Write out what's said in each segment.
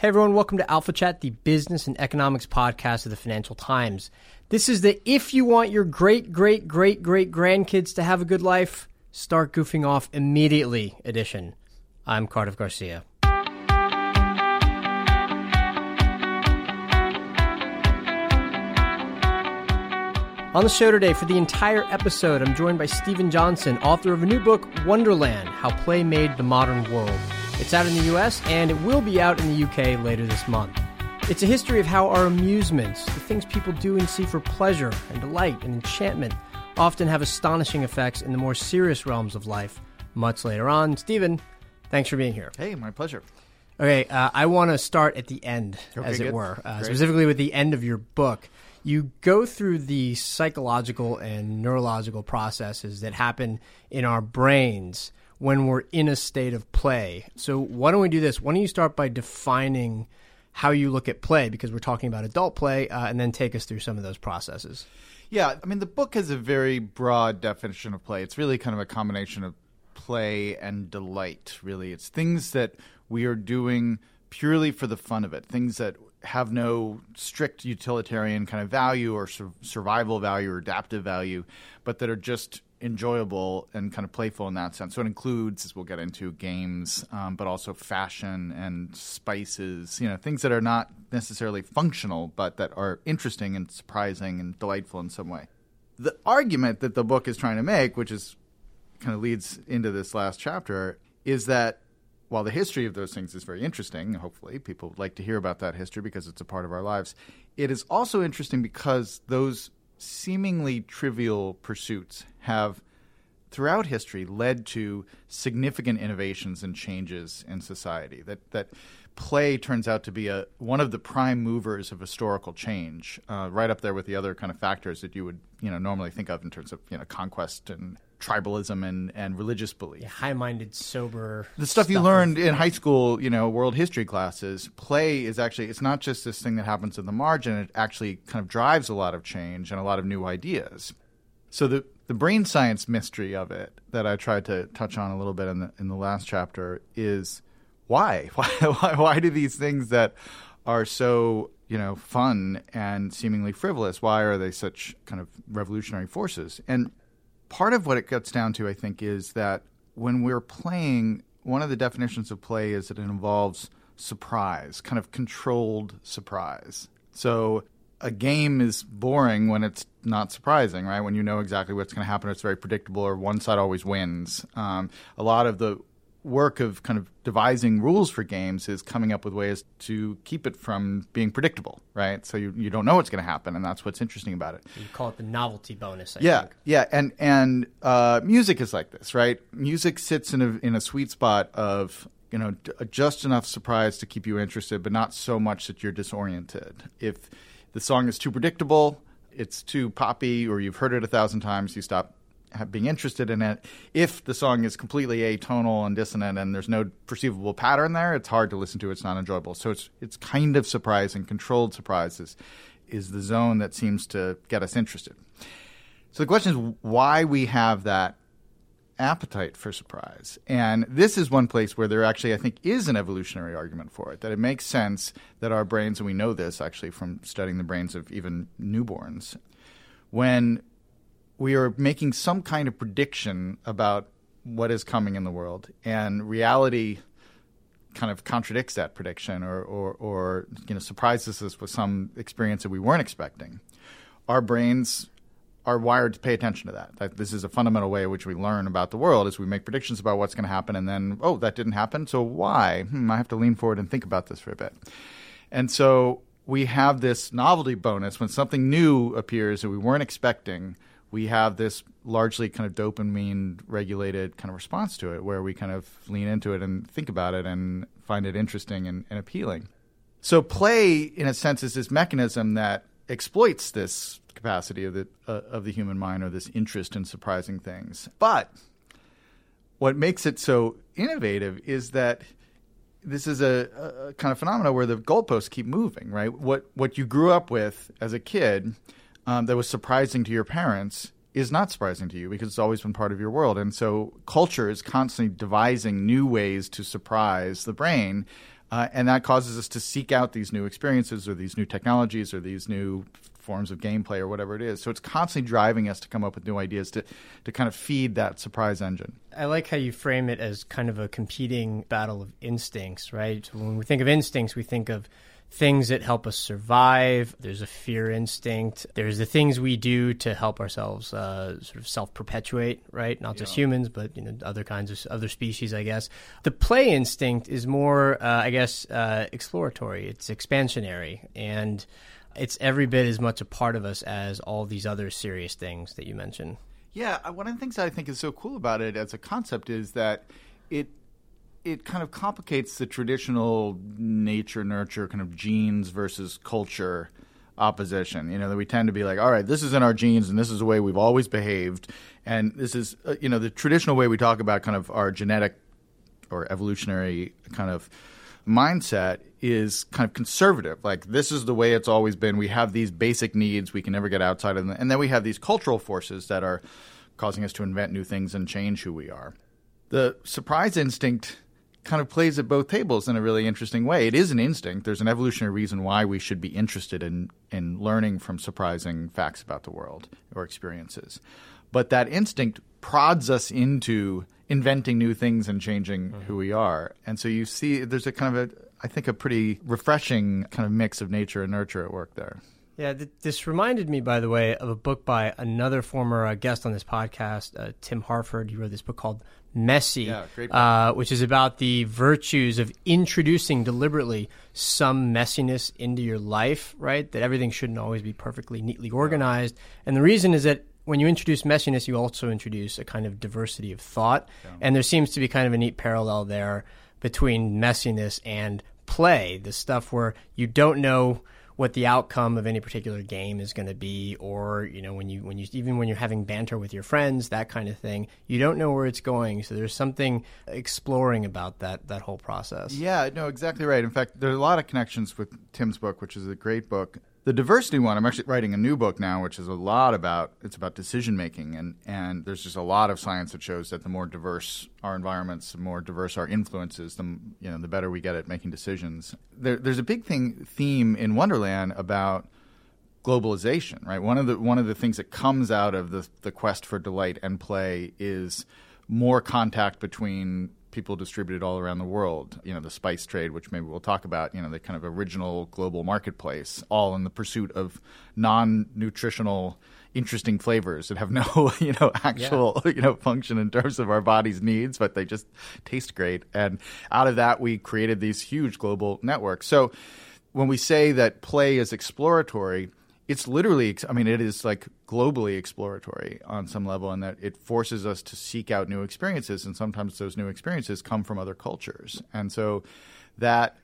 Hey everyone, welcome to Alpha Chat, the business and economics podcast of the Financial Times. This is the if you want your great, great, great, great grandkids to have a good life, start goofing off immediately edition. I'm Cardiff Garcia. On the show today, for the entire episode, I'm joined by Steven Johnson, author of a new book, Wonderland How Play Made the Modern World. It's out in the US and it will be out in the UK later this month. It's a history of how our amusements, the things people do and see for pleasure and delight and enchantment, often have astonishing effects in the more serious realms of life much later on. Steven, thanks for being here. Hey, my pleasure. Okay, uh, I want to start at the end, Okay, as it good. were, uh, specifically with the end of your book. You go through the psychological and neurological processes that happen in our brains when we're in a state of play. So, why don't we do this? Why don't you start by defining how you look at play, because we're talking about adult play, uh, and then take us through some of those processes. Yeah, I mean, the book has a very broad definition of play. It's really kind of a combination of play and delight, really. It's things that we are doing purely for the fun of it, things that have no strict utilitarian kind of value or sur- survival value or adaptive value, but that are just enjoyable and kind of playful in that sense. So it includes, as we'll get into, games, um, but also fashion and spices, you know, things that are not necessarily functional, but that are interesting and surprising and delightful in some way. The argument that the book is trying to make, which is kind of leads into this last chapter, is that while the history of those things is very interesting, hopefully people like to hear about that history because it's a part of our lives, it is also interesting because those seemingly trivial pursuits have throughout history led to significant innovations and changes in society. That that play turns out to be a one of the prime movers of historical change uh, right up there with the other kind of factors that you would you know normally think of in terms of you know conquest and tribalism and, and religious belief High-minded, sober. the stuff you learned in high school, you know, world history classes, play is actually it's not just this thing that happens in the margin, it actually kind of drives a lot of change and a lot of new ideas. So the the brain science mystery of it that I tried to touch on a little bit in the in the last chapter is why? Why why, why do these things that are so, you know, fun and seemingly frivolous, why are they such kind of revolutionary forces? And part of what it gets down to, I think, is that when we're playing, one of the definitions of play is that it involves surprise, kind of controlled surprise. So a game is boring when it's not surprising, right? When you know exactly what's going to happen, it's very predictable, or one side always wins. Um, a lot of the work of kind of devising rules for games is coming up with ways to keep it from being predictable, right? So you, you don't know what's going to happen, and that's what's interesting about it. You call it the novelty bonus. I Yeah, think. yeah, and and uh, music is like this, right? Music sits in a in a sweet spot of you know just enough surprise to keep you interested, but not so much that you're disoriented. If the song is too predictable, it's too poppy, or you've heard it a thousand times, you stop being interested in it. If the song is completely atonal and dissonant, and there's no perceivable pattern there, it's hard to listen to. It's not enjoyable. So it's it's kind of surprising, controlled surprises is the zone that seems to get us interested. So the question is why we have that appetite for surprise. And this is one place where there actually, I think, is an evolutionary argument for it. That it makes sense that our brains, and we know this actually from studying the brains of even newborns, when we are making some kind of prediction about what is coming in the world, and reality kind of contradicts that prediction or, or, or you know surprises us with some experience that we weren't expecting. Our brains are wired to pay attention to that. that. This is a fundamental way in which we learn about the world is we make predictions about what's going to happen and then, oh, that didn't happen. So why? Hmm, I have to lean forward and think about this for a bit. And so we have this novelty bonus when something new appears that we weren't expecting. We have this largely kind of dopamine regulated kind of response to it where we kind of lean into it and think about it and find it interesting and, and appealing. So play, in a sense, is this mechanism that exploits this capacity of the uh, of the human mind or this interest in surprising things. But what makes it so innovative is that this is a, a kind of phenomena where the goalposts keep moving. Right, what what you grew up with as a kid um, that was surprising to your parents is not surprising to you because it's always been part of your world. And so culture is constantly devising new ways to surprise the brain. Uh, and that causes us to seek out these new experiences or these new technologies or these new forms of gameplay or whatever it is. So it's constantly driving us to come up with new ideas to, to kind of feed that surprise engine. I like how you frame it as kind of a competing battle of instincts, right? When we think of instincts, we think of things that help us survive. There's a fear instinct. There's the things we do to help ourselves uh, sort of self perpetuate, right? Not yeah. just humans, but you know other kinds of other species, I guess. The play instinct is more, uh, I guess, uh, exploratory. It's expansionary and it's every bit as much a part of us as all these other serious things that you mentioned. Yeah, one of the things I think is so cool about it as a concept is that it it kind of complicates the traditional nature nurture kind of genes versus culture opposition. You know, that we tend to be like, all right, this is in our genes and this is the way we've always behaved. And this is, uh, you know, the traditional way we talk about kind of our genetic or evolutionary kind of mindset is kind of conservative. Like this is the way it's always been. We have these basic needs. We can never get outside of them. And then we have these cultural forces that are causing us to invent new things and change who we are. The surprise instinct kind of plays at both tables in a really interesting way. It is an instinct. There's an evolutionary reason why we should be interested in in learning from surprising facts about the world or experiences. But that instinct prods us into inventing new things and changing mm-hmm. who we are. And so you see there's a kind of a I think a pretty refreshing kind of mix of nature and nurture at work there. Yeah, th- this reminded me, by the way, of a book by another former uh, guest on this podcast, uh, Tim Harford. He wrote this book called Messy, yeah, uh, which is about the virtues of introducing deliberately some messiness into your life, right? That everything shouldn't always be perfectly neatly organized. Yeah. And the reason is that when you introduce messiness, you also introduce a kind of diversity of thought. Yeah. And there seems to be kind of a neat parallel there between messiness and play, the stuff where you don't know what the outcome of any particular game is going to be or you know when you when you even when you're having banter with your friends that kind of thing you don't know where it's going. So there's something exploring about that that whole process. Yeah no exactly right. In fact there's a lot of connections with tim's book which is a great book the diversity one, I'm actually writing a new book now, which is a lot about it's about decision making, and and there's just a lot of science that shows that the more diverse our environments, the more diverse our influences, the you know the better we get at making decisions. There, there's a big thing theme in Wonderland about globalization, right? One of the one of the things that comes out of the the quest for delight and play is more contact between people distributed all around the world. You know, the spice trade, which maybe we'll talk about, you know, the kind of original global marketplace, all in the pursuit of non nutritional interesting flavors that have no, you know, actual, yeah. you know, function in terms of our body's needs, but they just taste great. And out of that we created these huge global networks. So when we say that play is exploratory, it's literally i mean it is like globally exploratory on some level in that it forces us to seek out new experiences and sometimes those new experiences come from other cultures and so that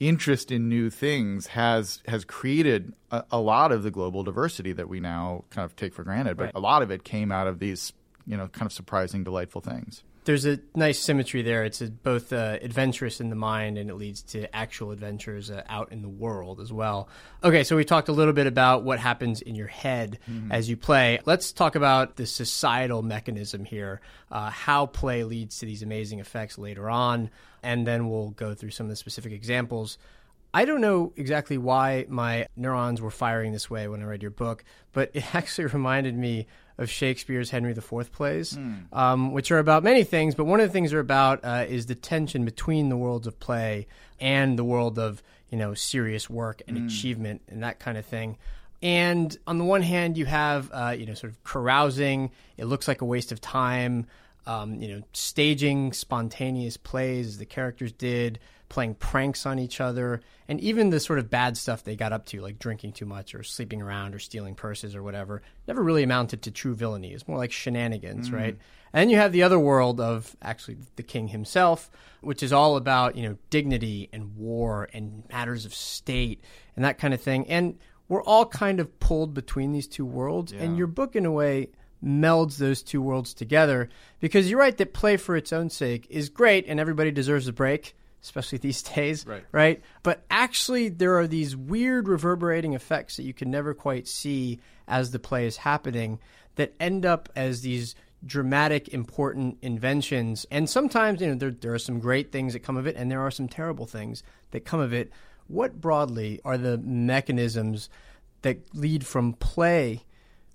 interest in new things has has created a, a lot of the global diversity that we now kind of take for granted but right. a lot of it came out of these you know kind of surprising delightful things there's a nice symmetry there. It's a, both uh, adventurous in the mind and it leads to actual adventures uh, out in the world as well. Okay, so we talked a little bit about what happens in your head mm-hmm. as you play. Let's talk about the societal mechanism here, uh, how play leads to these amazing effects later on, and then we'll go through some of the specific examples. I don't know exactly why my neurons were firing this way when I read your book, but it actually reminded me of Shakespeare's Henry IV plays, mm. um, which are about many things, but one of the things they're about uh, is the tension between the worlds of play and the world of you know serious work and mm. achievement and that kind of thing. And on the one hand, you have uh, you know sort of carousing. It looks like a waste of time. um, you know, staging spontaneous plays as the characters did, playing pranks on each other, and even the sort of bad stuff they got up to, like drinking too much or sleeping around or stealing purses or whatever, never really amounted to true villainy. It's more like shenanigans, mm. right? And then you have the other world of actually the king himself, which is all about, you know, dignity and war and matters of state and that kind of thing. And we're all kind of pulled between these two worlds. Yeah. And your book, in a way, melds those two worlds together because you're right that play for its own sake is great and everybody deserves a break especially these days, right. right? But actually, there are these weird reverberating effects that you can never quite see as the play is happening that end up as these dramatic, important inventions. And sometimes, you know, there, there are some great things that come of it, and there are some terrible things that come of it. What broadly are the mechanisms that lead from play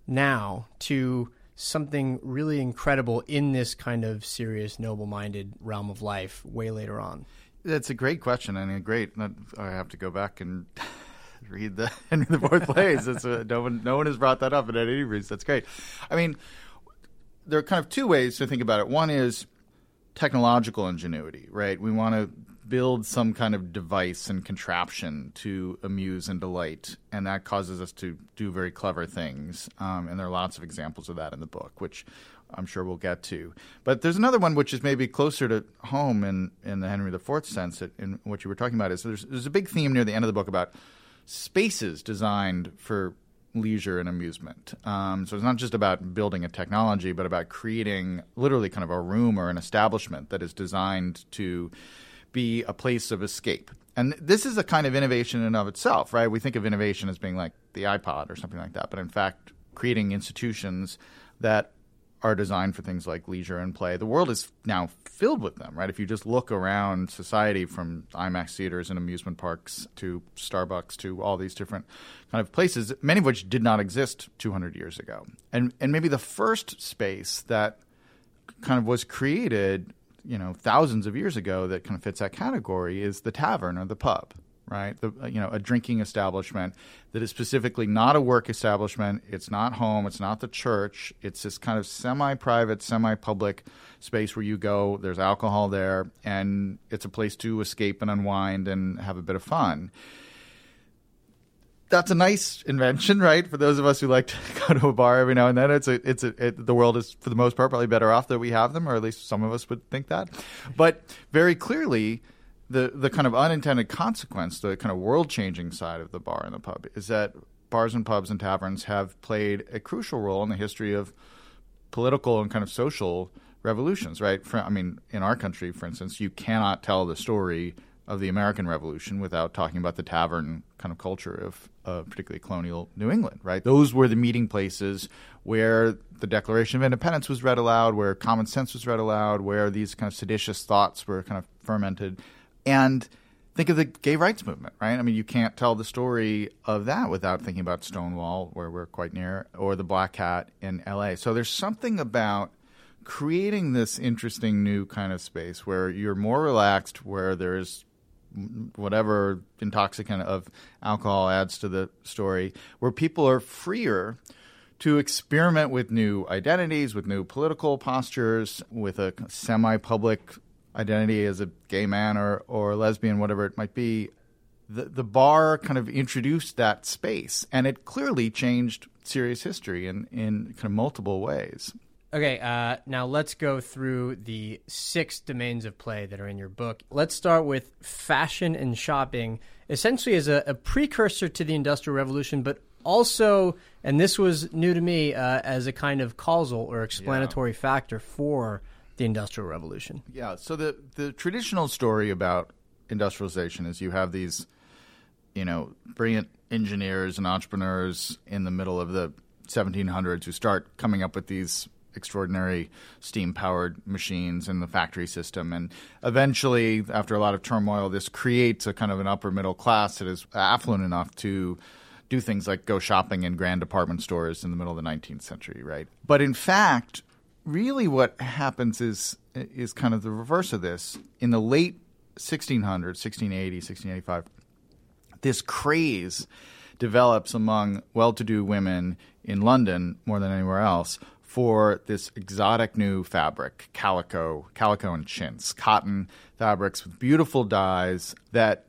now to something really incredible in this kind of serious, noble minded realm of life way later on? That's a great question and a great. I have to go back and read the Henry the Fourth plays. That's a, no one, no one has brought that up at any rate. That's great. I mean, there are kind of two ways to think about it. One is technological ingenuity, right? We want to build some kind of device and contraption to amuse and delight, and that causes us to do very clever things. Um, and there are lots of examples of that in the book, which I'm sure we'll get to. But there's another one which is maybe closer to home in, in the Henry IV sense, in what you were talking about. Is there's, there's a big theme near the end of the book about spaces designed for leisure and amusement. Um, so it's not just about building a technology, but about creating literally kind of a room or an establishment that is designed to be a place of escape. And this is a kind of innovation in and of itself, right? We think of innovation as being like the iPod or something like that, but in fact, creating institutions that are designed for things like leisure and play. The world is now filled with them, right? If you just look around society from IMAX theaters and amusement parks to Starbucks to all these different kind of places, many of which did not exist 200 years ago. And and maybe the first space that kind of was created, you know, thousands of years ago that kind of fits that category is the tavern or the pub right? The, uh, you know, a drinking establishment that is specifically not a work establishment. It's not home. It's not the church. It's this kind of semi-private, semi-public space where you go. There's alcohol there, and it's a place to escape and unwind and have a bit of fun. That's a nice invention, right? For those of us who like to go to a bar every now and then, it's a, it's a, it, the world is for the most part probably better off that we have them, or at least some of us would think that. But very clearly, the the kind of unintended consequence, the kind of world changing side of the bar and the pub, is that bars and pubs and taverns have played a crucial role in the history of political and kind of social revolutions. Right? For, I mean, in our country, for instance, you cannot tell the story of the American Revolution without talking about the tavern kind of culture of uh, particularly colonial New England, right? Those were the meeting places where the Declaration of Independence was read aloud, where common sense was read aloud, where these kind of seditious thoughts were kind of fermented. And think of the gay rights movement, right? I mean, you can't tell the story of that without thinking about Stonewall, where we're quite near, or the Black Cat in LA. So there's something about creating this interesting new kind of space where you're more relaxed, where there's whatever intoxicant of alcohol adds to the story, where people are freer to experiment with new identities, with new political postures, with a semi public identity as a gay man or, or lesbian, whatever it might be, the, the bar kind of introduced that space and it clearly changed serious history in, in kind of multiple ways. Okay, uh, now let's go through the six domains of play that are in your book. Let's start with fashion and shopping, essentially as a, a precursor to the Industrial Revolution, but also, and this was new to me, uh, as a kind of causal or explanatory yeah. factor for the Industrial Revolution. Yeah. So the the traditional story about industrialization is you have these, you know, brilliant engineers and entrepreneurs in the middle of the 1700s who start coming up with these extraordinary steam powered machines in the factory system. And eventually, after a lot of turmoil, this creates a kind of an upper middle class that is affluent enough to do things like go shopping in grand department stores in the middle of the 19th century, right? But in fact, really what happens is is kind of the reverse of this. In the late 1600s, 1680, 1685, this craze develops among well-to-do women in London more than anywhere else for this exotic new fabric, calico, calico and chintz, cotton fabrics with beautiful dyes that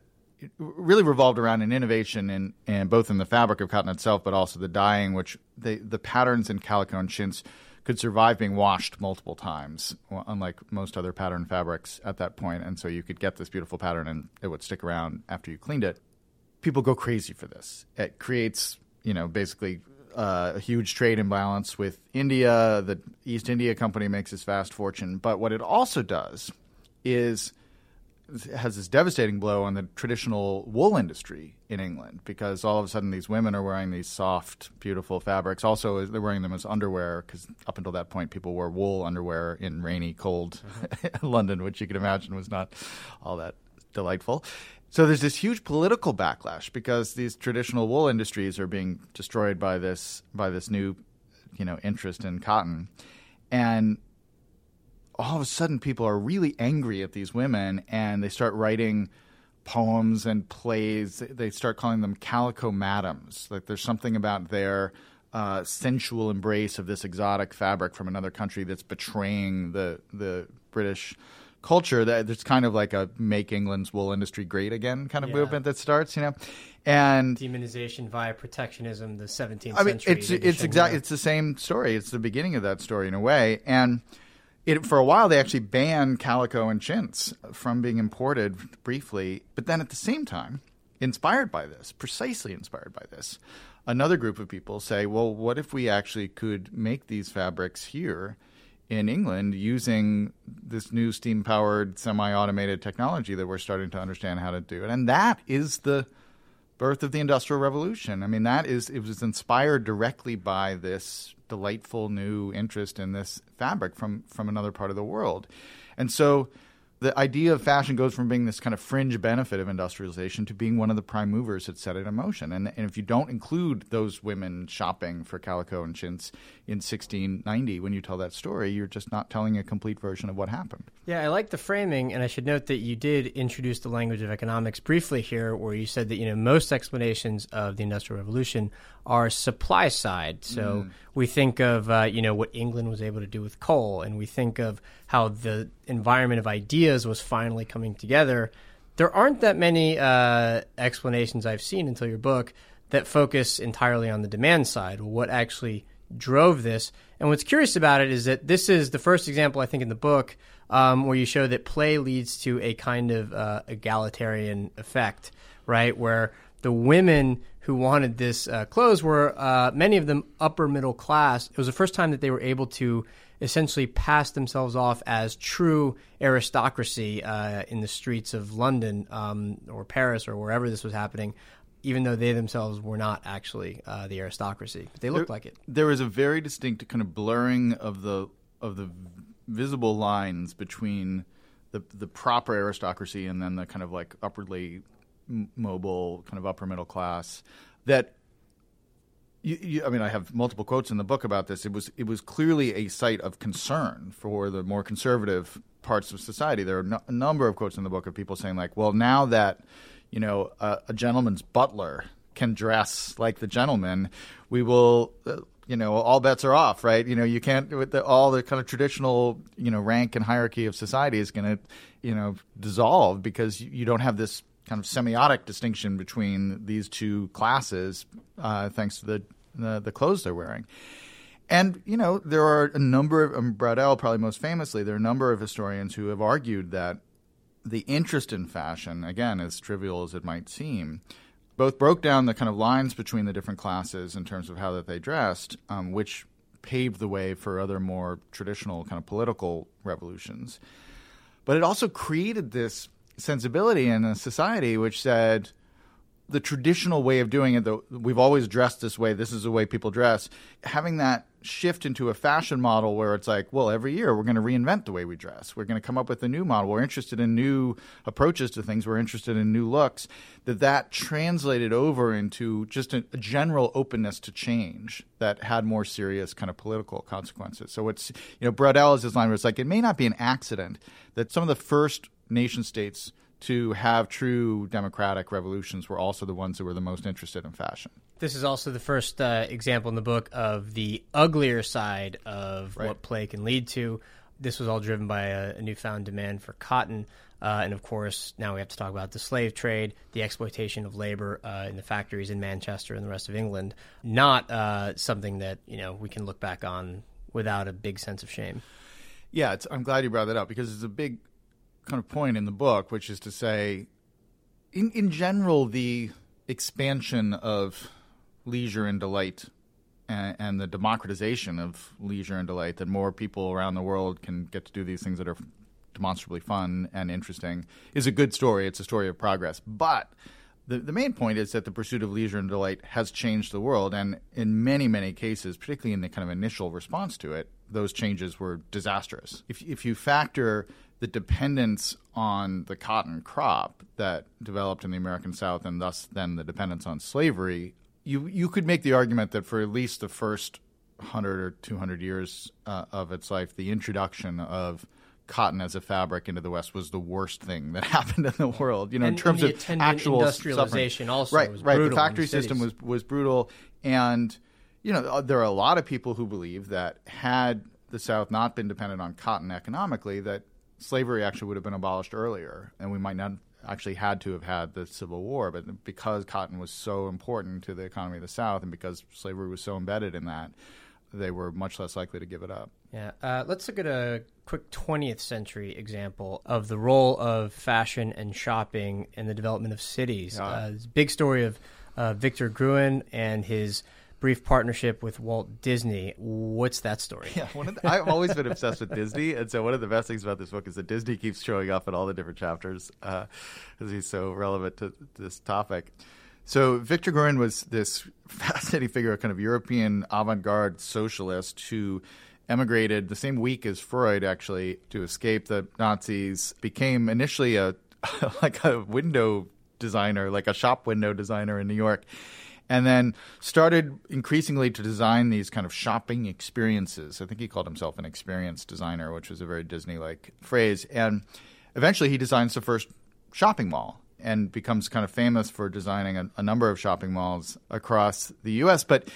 really revolved around an innovation in, in both in the fabric of cotton itself, but also the dyeing, which they, the patterns in calico and chintz could survive being washed multiple times, unlike most other pattern fabrics at that point. And so you could get this beautiful pattern and it would stick around after you cleaned it. People go crazy for this. It creates, you know, basically uh, a huge trade imbalance with India. The East India Company makes its vast fortune. But what it also does is has this devastating blow on the traditional wool industry in England because all of a sudden these women are wearing these soft, beautiful fabrics. Also, they're wearing them as underwear because up until that point, people wore wool underwear in rainy, cold mm-hmm. London, which you can imagine was not all that delightful. So there's this huge political backlash because these traditional wool industries are being destroyed by this by this new, you know, interest in cotton, and all of a sudden people are really angry at these women and they start writing poems and plays. They start calling them calico madams. Like there's something about their uh, sensual embrace of this exotic fabric from another country that's betraying the the British culture that there's kind of like a make England's wool industry great again kind of yeah. movement that starts, you know. And demonization via protectionism, the 17th I mean, century. it's it's exactly it's the same story. It's the beginning of that story in a way, and. It, for a while, they actually banned calico and chintz from being imported briefly. But then at the same time, inspired by this, precisely inspired by this, another group of people say, well, what if we actually could make these fabrics here in England using this new steam powered semi automated technology that we're starting to understand how to do. And that is the birth of the Industrial Revolution. I mean, that is, it was inspired directly by this delightful new interest in this fabric from, from another part of the world. And so the idea of fashion goes from being this kind of fringe benefit of industrialization to being one of the prime movers that set it in motion. And, and if you don't include those women shopping for calico and chintz in 1690 when you tell that story, you're just not telling a complete version of what happened. Yeah, I like the framing, and I should note that you did introduce the language of economics briefly here, where you said that you know most explanations of the Industrial Revolution are supply side. So mm. we think of uh, you know what England was able to do with coal, and we think of how the environment of ideas was finally coming together. There aren't that many uh, explanations I've seen until your book that focus entirely on the demand side, what actually drove this. And what's curious about it is that this is the first example, I think, in the book um, where you show that play leads to a kind of uh, egalitarian effect, right? Where the women who wanted this uh, clothes were uh, many of them upper middle class. It was the first time that they were able to essentially pass themselves off as true aristocracy uh, in the streets of London um, or Paris or wherever this was happening, even though they themselves were not actually uh, the aristocracy, but they looked there, like it. There was a very distinct kind of blurring of the of the visible lines between the the proper aristocracy and then the kind of like upwardly mobile kind of upper middle class that you, you, I mean, I have multiple quotes in the book about this. It was it was clearly a site of concern for the more conservative parts of society. There are no, a number of quotes in the book of people saying like, "Well, now that you know a, a gentleman's butler can dress like the gentleman, we will." Uh, you know, all bets are off, right? You know, you can't with the, all the kind of traditional, you know, rank and hierarchy of society is going to, you know, dissolve because you, you don't have this kind of semiotic distinction between these two classes, uh, thanks to the, the, the clothes they're wearing. And you know there are a number of um, Braudel, probably most famously, there are a number of historians who have argued that the interest in fashion, again, as trivial as it might seem, both broke down the kind of lines between the different classes in terms of how that they dressed, um, which paved the way for other more traditional kind of political revolutions. But it also created this sensibility in a society which said the traditional way of doing it, though we've always dressed this way, this is the way people dress, having that shift into a fashion model where it's like, well, every year we're going to reinvent the way we dress. We're going to come up with a new model. We're interested in new approaches to things. We're interested in new looks. That that translated over into just a, a general openness to change that had more serious kind of political consequences. So it's, you know, line where it's like, it may not be an accident that some of the first nation states to have true democratic revolutions were also the ones who were the most interested in fashion. This is also the first uh, example in the book of the uglier side of Right. what play can lead to. This was all driven by a, a newfound demand for cotton. Uh, and of course, now we have to talk about the slave trade, the exploitation of labor uh, in the factories in Manchester and the rest of England. Not uh, something that you know we can look back on without a big sense of shame. Yeah, it's, I'm glad you brought that up because it's a big kind of point in the book, which is to say, in in general, the expansion of leisure and delight and, and the democratization of leisure and delight that more people around the world can get to do these things that are demonstrably fun and interesting is a good story. It's a story of progress, but the, the main point is that the pursuit of leisure and delight has changed the world, and in many, many cases, particularly in the kind of initial response to it, those changes were disastrous. If, if you factor the dependence on the cotton crop that developed in the American South, and thus then the dependence on slavery, you you could make the argument that for at least the first hundred or two hundred years uh, of its life, the introduction of cotton as a fabric into the West was the worst thing that happened in the world. You know, And- in terms the of actual industrialization suffering. also right, was right. The factory cities. system was was brutal, and you know uh, there are a lot of people who believe that had the South not been dependent on cotton economically, that slavery actually would have been abolished earlier, and we might not actually had to have had the Civil War. But because cotton was so important to the economy of the South, and because slavery was so embedded in that, they were much less likely to give it up. Yeah. Uh, let's look at a quick 20th century example of the role of fashion and shopping in the development of cities. Yeah. Uh, big story of uh, Victor Gruen and his brief partnership with Walt Disney. What's that story? Yeah, the, I've always been obsessed with Disney, and so one of the best things about this book is that Disney keeps showing up in all the different chapters uh, because he's so relevant to this topic. So Victor Gruen was this fascinating figure, a kind of European avant-garde socialist who emigrated the same week as Freud, actually, to escape the Nazis. Became initially a like a window designer, like a shop window designer in New York and then started increasingly to design these kind of shopping experiences. I think he called himself an experience designer, which was a very Disney like phrase. And eventually he designs the first shopping mall and becomes kind of famous for designing a, a number of shopping malls across the US. But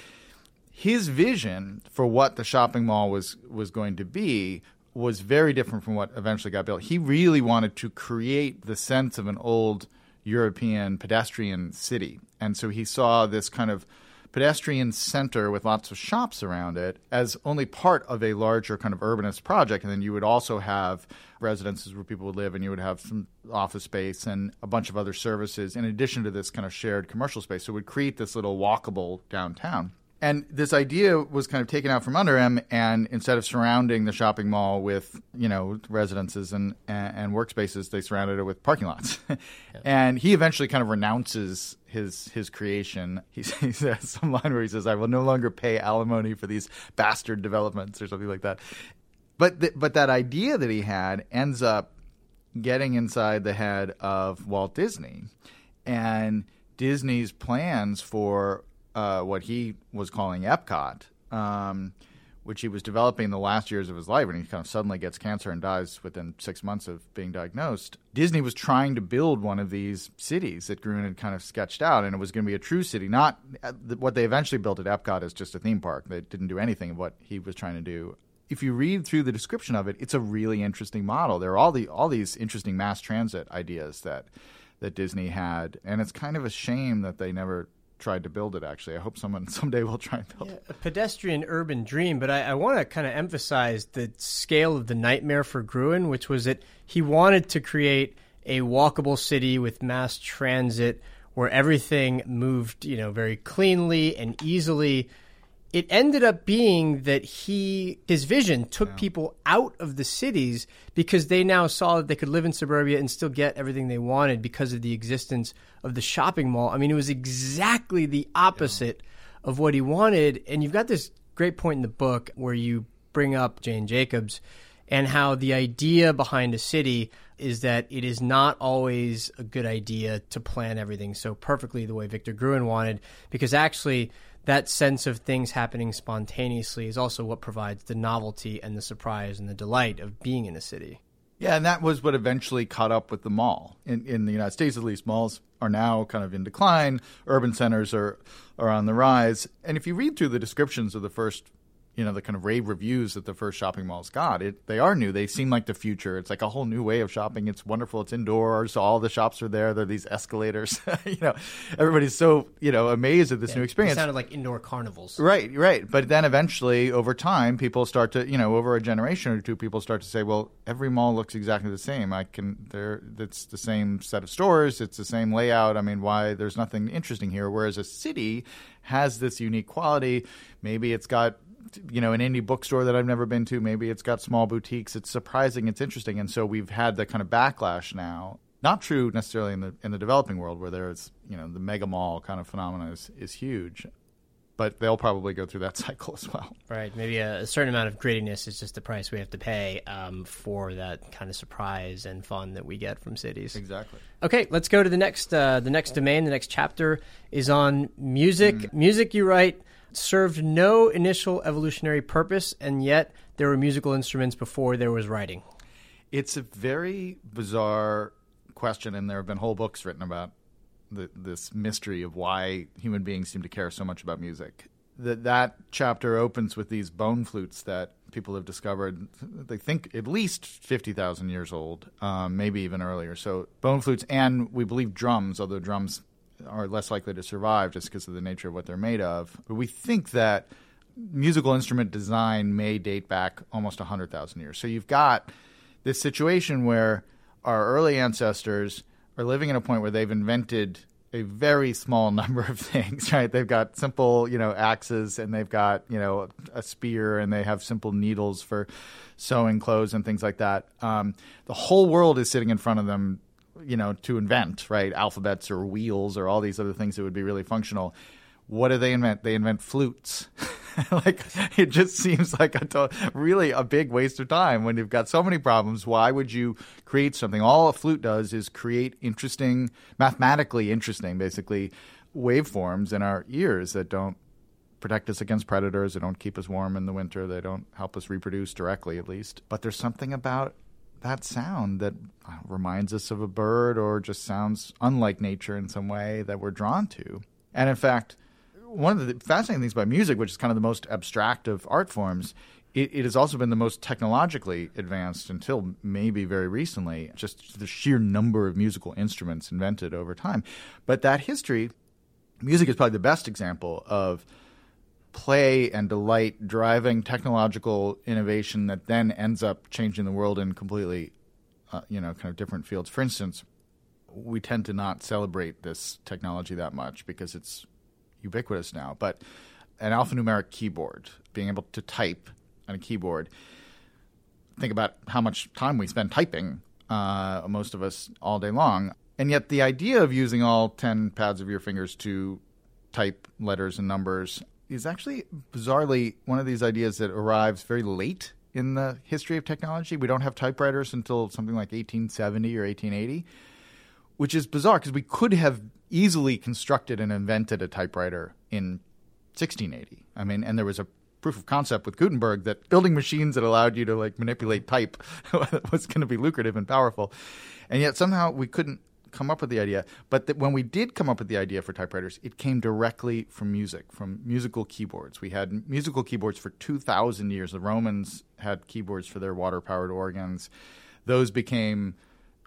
his vision for what the shopping mall was was going to be was very different from what eventually got built. He really wanted to create the sense of an old European pedestrian city. And so he saw this kind of pedestrian center with lots of shops around it as only part of a larger kind of urbanist project. And then you would also have residences where people would live, and you would have some office space and a bunch of other services in addition to this kind of shared commercial space. So it would create this little walkable downtown. And this idea was kind of taken out from under him, and instead of surrounding the shopping mall with, you know, residences and, and, and workspaces, they surrounded it with parking lots. And he eventually kind of renounces his his creation. He, he says some line where he says, "I will no longer pay alimony for these bastard developments," or something like that. But th- but that idea that he had ends up getting inside the head of Walt Disney, and Disney's plans for uh, what he was calling Epcot, um, which he was developing the last years of his life, and he kind of suddenly gets cancer and dies within six months of being diagnosed. Disney was trying to build one of these cities that Gruen had kind of sketched out, and it was going to be a true city. Not uh, what they eventually built at Epcot is just a theme park. They didn't do anything of what he was trying to do. If you read through the description of it, it's a really interesting model. There are all the all these interesting mass transit ideas that that Disney had, and it's kind of a shame that they never tried to build it. Actually, I hope someone someday will try and build it. a pedestrian urban dream, but I, I want to kind of emphasize the scale of the nightmare for Gruen, which was that he wanted to create a walkable city with mass transit where everything moved, you know, very cleanly and easily. It ended up being that he his vision took people out of the cities because they now saw that they could live in suburbia and still get everything they wanted because of the existence of the shopping mall. I mean, it was exactly the opposite of what he wanted. And you've got this great point in the book where you bring up Jane Jacobs and how the idea behind a city is that it is not always a good idea to plan everything so perfectly the way Victor Gruen wanted, because actually that sense of things happening spontaneously is also what provides the novelty and the surprise and the delight of being in a city. Yeah, and that was what eventually caught up with the mall. In, in the United States, at least, malls are now kind of in decline. Urban centers are, are on the rise. And if you read through the descriptions of the first you know the kind of rave reviews that the first shopping malls got. It they are new. They seem like the future. It's like a whole new way of shopping. It's wonderful. It's indoors. All the shops are there. There are these escalators. you know, everybody's so you know amazed at this Yeah, new experience. It sounded like indoor carnivals. Right, right. But then eventually, over time, people start to, you know, over a generation or two, people start to say, well, every mall looks exactly the same. I can, there, it's the same set of stores, it's the same layout. I mean, why? There's nothing interesting here. Whereas a city has this unique quality. Maybe it's got, you know, an indie bookstore that I've never been to. Maybe it's got small boutiques. It's surprising. It's interesting. And so we've had the kind of backlash now. Not true necessarily in the in the developing world where there's you know the mega mall kind of phenomena is, is huge but they'll probably go through that cycle as well. Right. Maybe a, a certain amount of grittiness is just the price we have to pay um, for that kind of surprise and fun that we get from cities. Exactly. Okay, let's go to the next uh, the next domain. The next chapter is on music. Music, you write, served no initial evolutionary purpose, and yet there were musical instruments before there was writing. It's a very bizarre question, and there have been whole books written about the, this mystery of why human beings seem to care so much about music. That that chapter opens with these bone flutes that people have discovered. They think at least fifty thousand years old, um, maybe even earlier. So bone flutes, and we believe drums, although drums are less likely to survive just because of the nature of what they're made of. But we think that musical instrument design may date back almost 100,000 years. So you've got this situation where our early ancestors are living at a point where they've invented a very small number of things, right? They've got simple, you know, axes and they've got, you know, a spear and they have simple needles for sewing clothes and things like that. Um, the whole world is sitting in front of them, you know, to invent, right? Alphabets or wheels or all these other things that would be really functional. What do they invent? They invent flutes. like it just seems like a to- really a big waste of time when you've got so many problems. Why would you create something? All a flute does is create interesting, mathematically interesting, basically waveforms in our ears that don't protect us against predators. They don't keep us warm in the winter. They don't help us reproduce directly, at least. But there's something about that sound that uh, reminds us of a bird or just sounds unlike nature in some way that we're drawn to. And in fact, one of the fascinating things about music, which is kind of the most abstract of art forms, it, it, has also been the most technologically advanced until maybe very recently, just the sheer number of musical instruments invented over time. But that history, music is probably the best example of play and delight driving technological innovation that then ends up changing the world in completely, uh, you know, kind of different fields. For instance, we tend to not celebrate this technology that much because it's ubiquitous now. But an alphanumeric keyboard, being able to type on a keyboard, think about how much time we spend typing, uh, most of us all day long. And yet, the idea of using all 10 pads of your fingers to type letters and numbers is actually bizarrely one of these ideas that arrives very late in the history of technology. We don't have typewriters until something like 1870 or 1880, which is bizarre because we could have easily constructed and invented a typewriter in 1680. I mean, and there was a proof of concept with Gutenberg that building machines that allowed you to like manipulate type was going to be lucrative and powerful. And yet somehow we couldn't come up with the idea. But that when we did come up with the idea for typewriters, it came directly from music, from musical keyboards. We had musical keyboards for 2,000 years. The Romans had keyboards for their water powered organs. Those became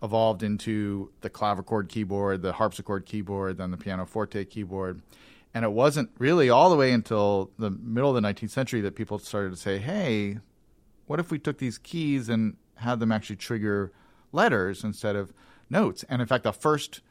evolved into the clavichord keyboard, the harpsichord keyboard, then the pianoforte keyboard. And it wasn't really all the way until the middle of the 19th century that people started to say, hey, what if we took these keys and had them actually trigger letters instead of notes? And in fact, the first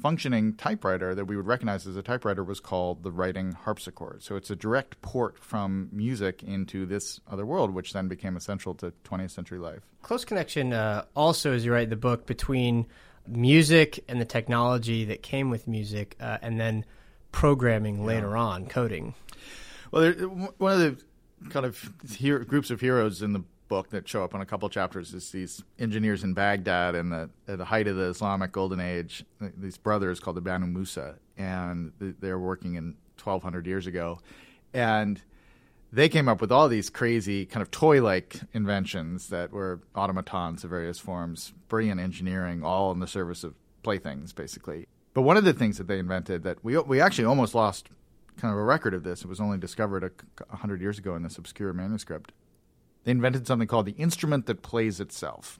functioning typewriter that we would recognize as a typewriter was called the writing harpsichord. So it's a direct port from music into this other world, which then became essential to 20th century life. Close connection uh, also, as you write the book, between music and the technology that came with music, uh, and then programming later on, coding. Well, there, one of the kind of hero, groups of heroes in the book that show up in a couple chapters is these engineers in Baghdad in the at the height of the Islamic Golden Age. These brothers called the Banu Musa, and they're working in 1200 years ago, and they came up with all these crazy kind of toy-like inventions that were automatons of various forms, brilliant engineering, all in the service of playthings, basically. But one of the things that they invented that we we actually almost lost kind of a record of this. It was only discovered a hundred years ago in this obscure manuscript. They invented something called the instrument that plays itself,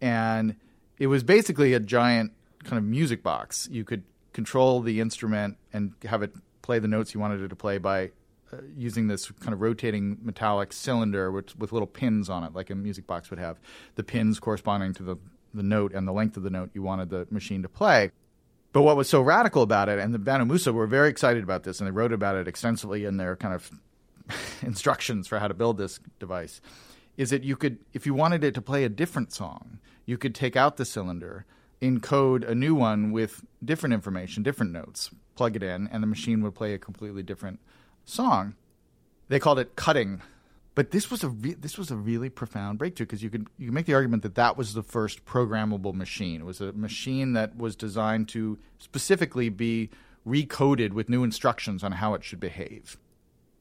and it was basically a giant kind of music box. You could control the instrument and have it play the notes you wanted it to play by uh, using this kind of rotating metallic cylinder with, with little pins on it, like a music box would have. The pins corresponding to the, the note and the length of the note you wanted the machine to play. But what was so radical about it, and the Banu Musa were very excited about this, and they wrote about it extensively in their kind of instructions for how to build this device, is that you could, if you wanted it to play a different song, you could take out the cylinder, encode a new one with different information, different notes, plug it in, and the machine would play a completely different song. They called it cutting, but this was a re- this was a really profound breakthrough because you could you could make the argument that that was the first programmable machine. It was a machine that was designed to specifically be recoded with new instructions on how it should behave.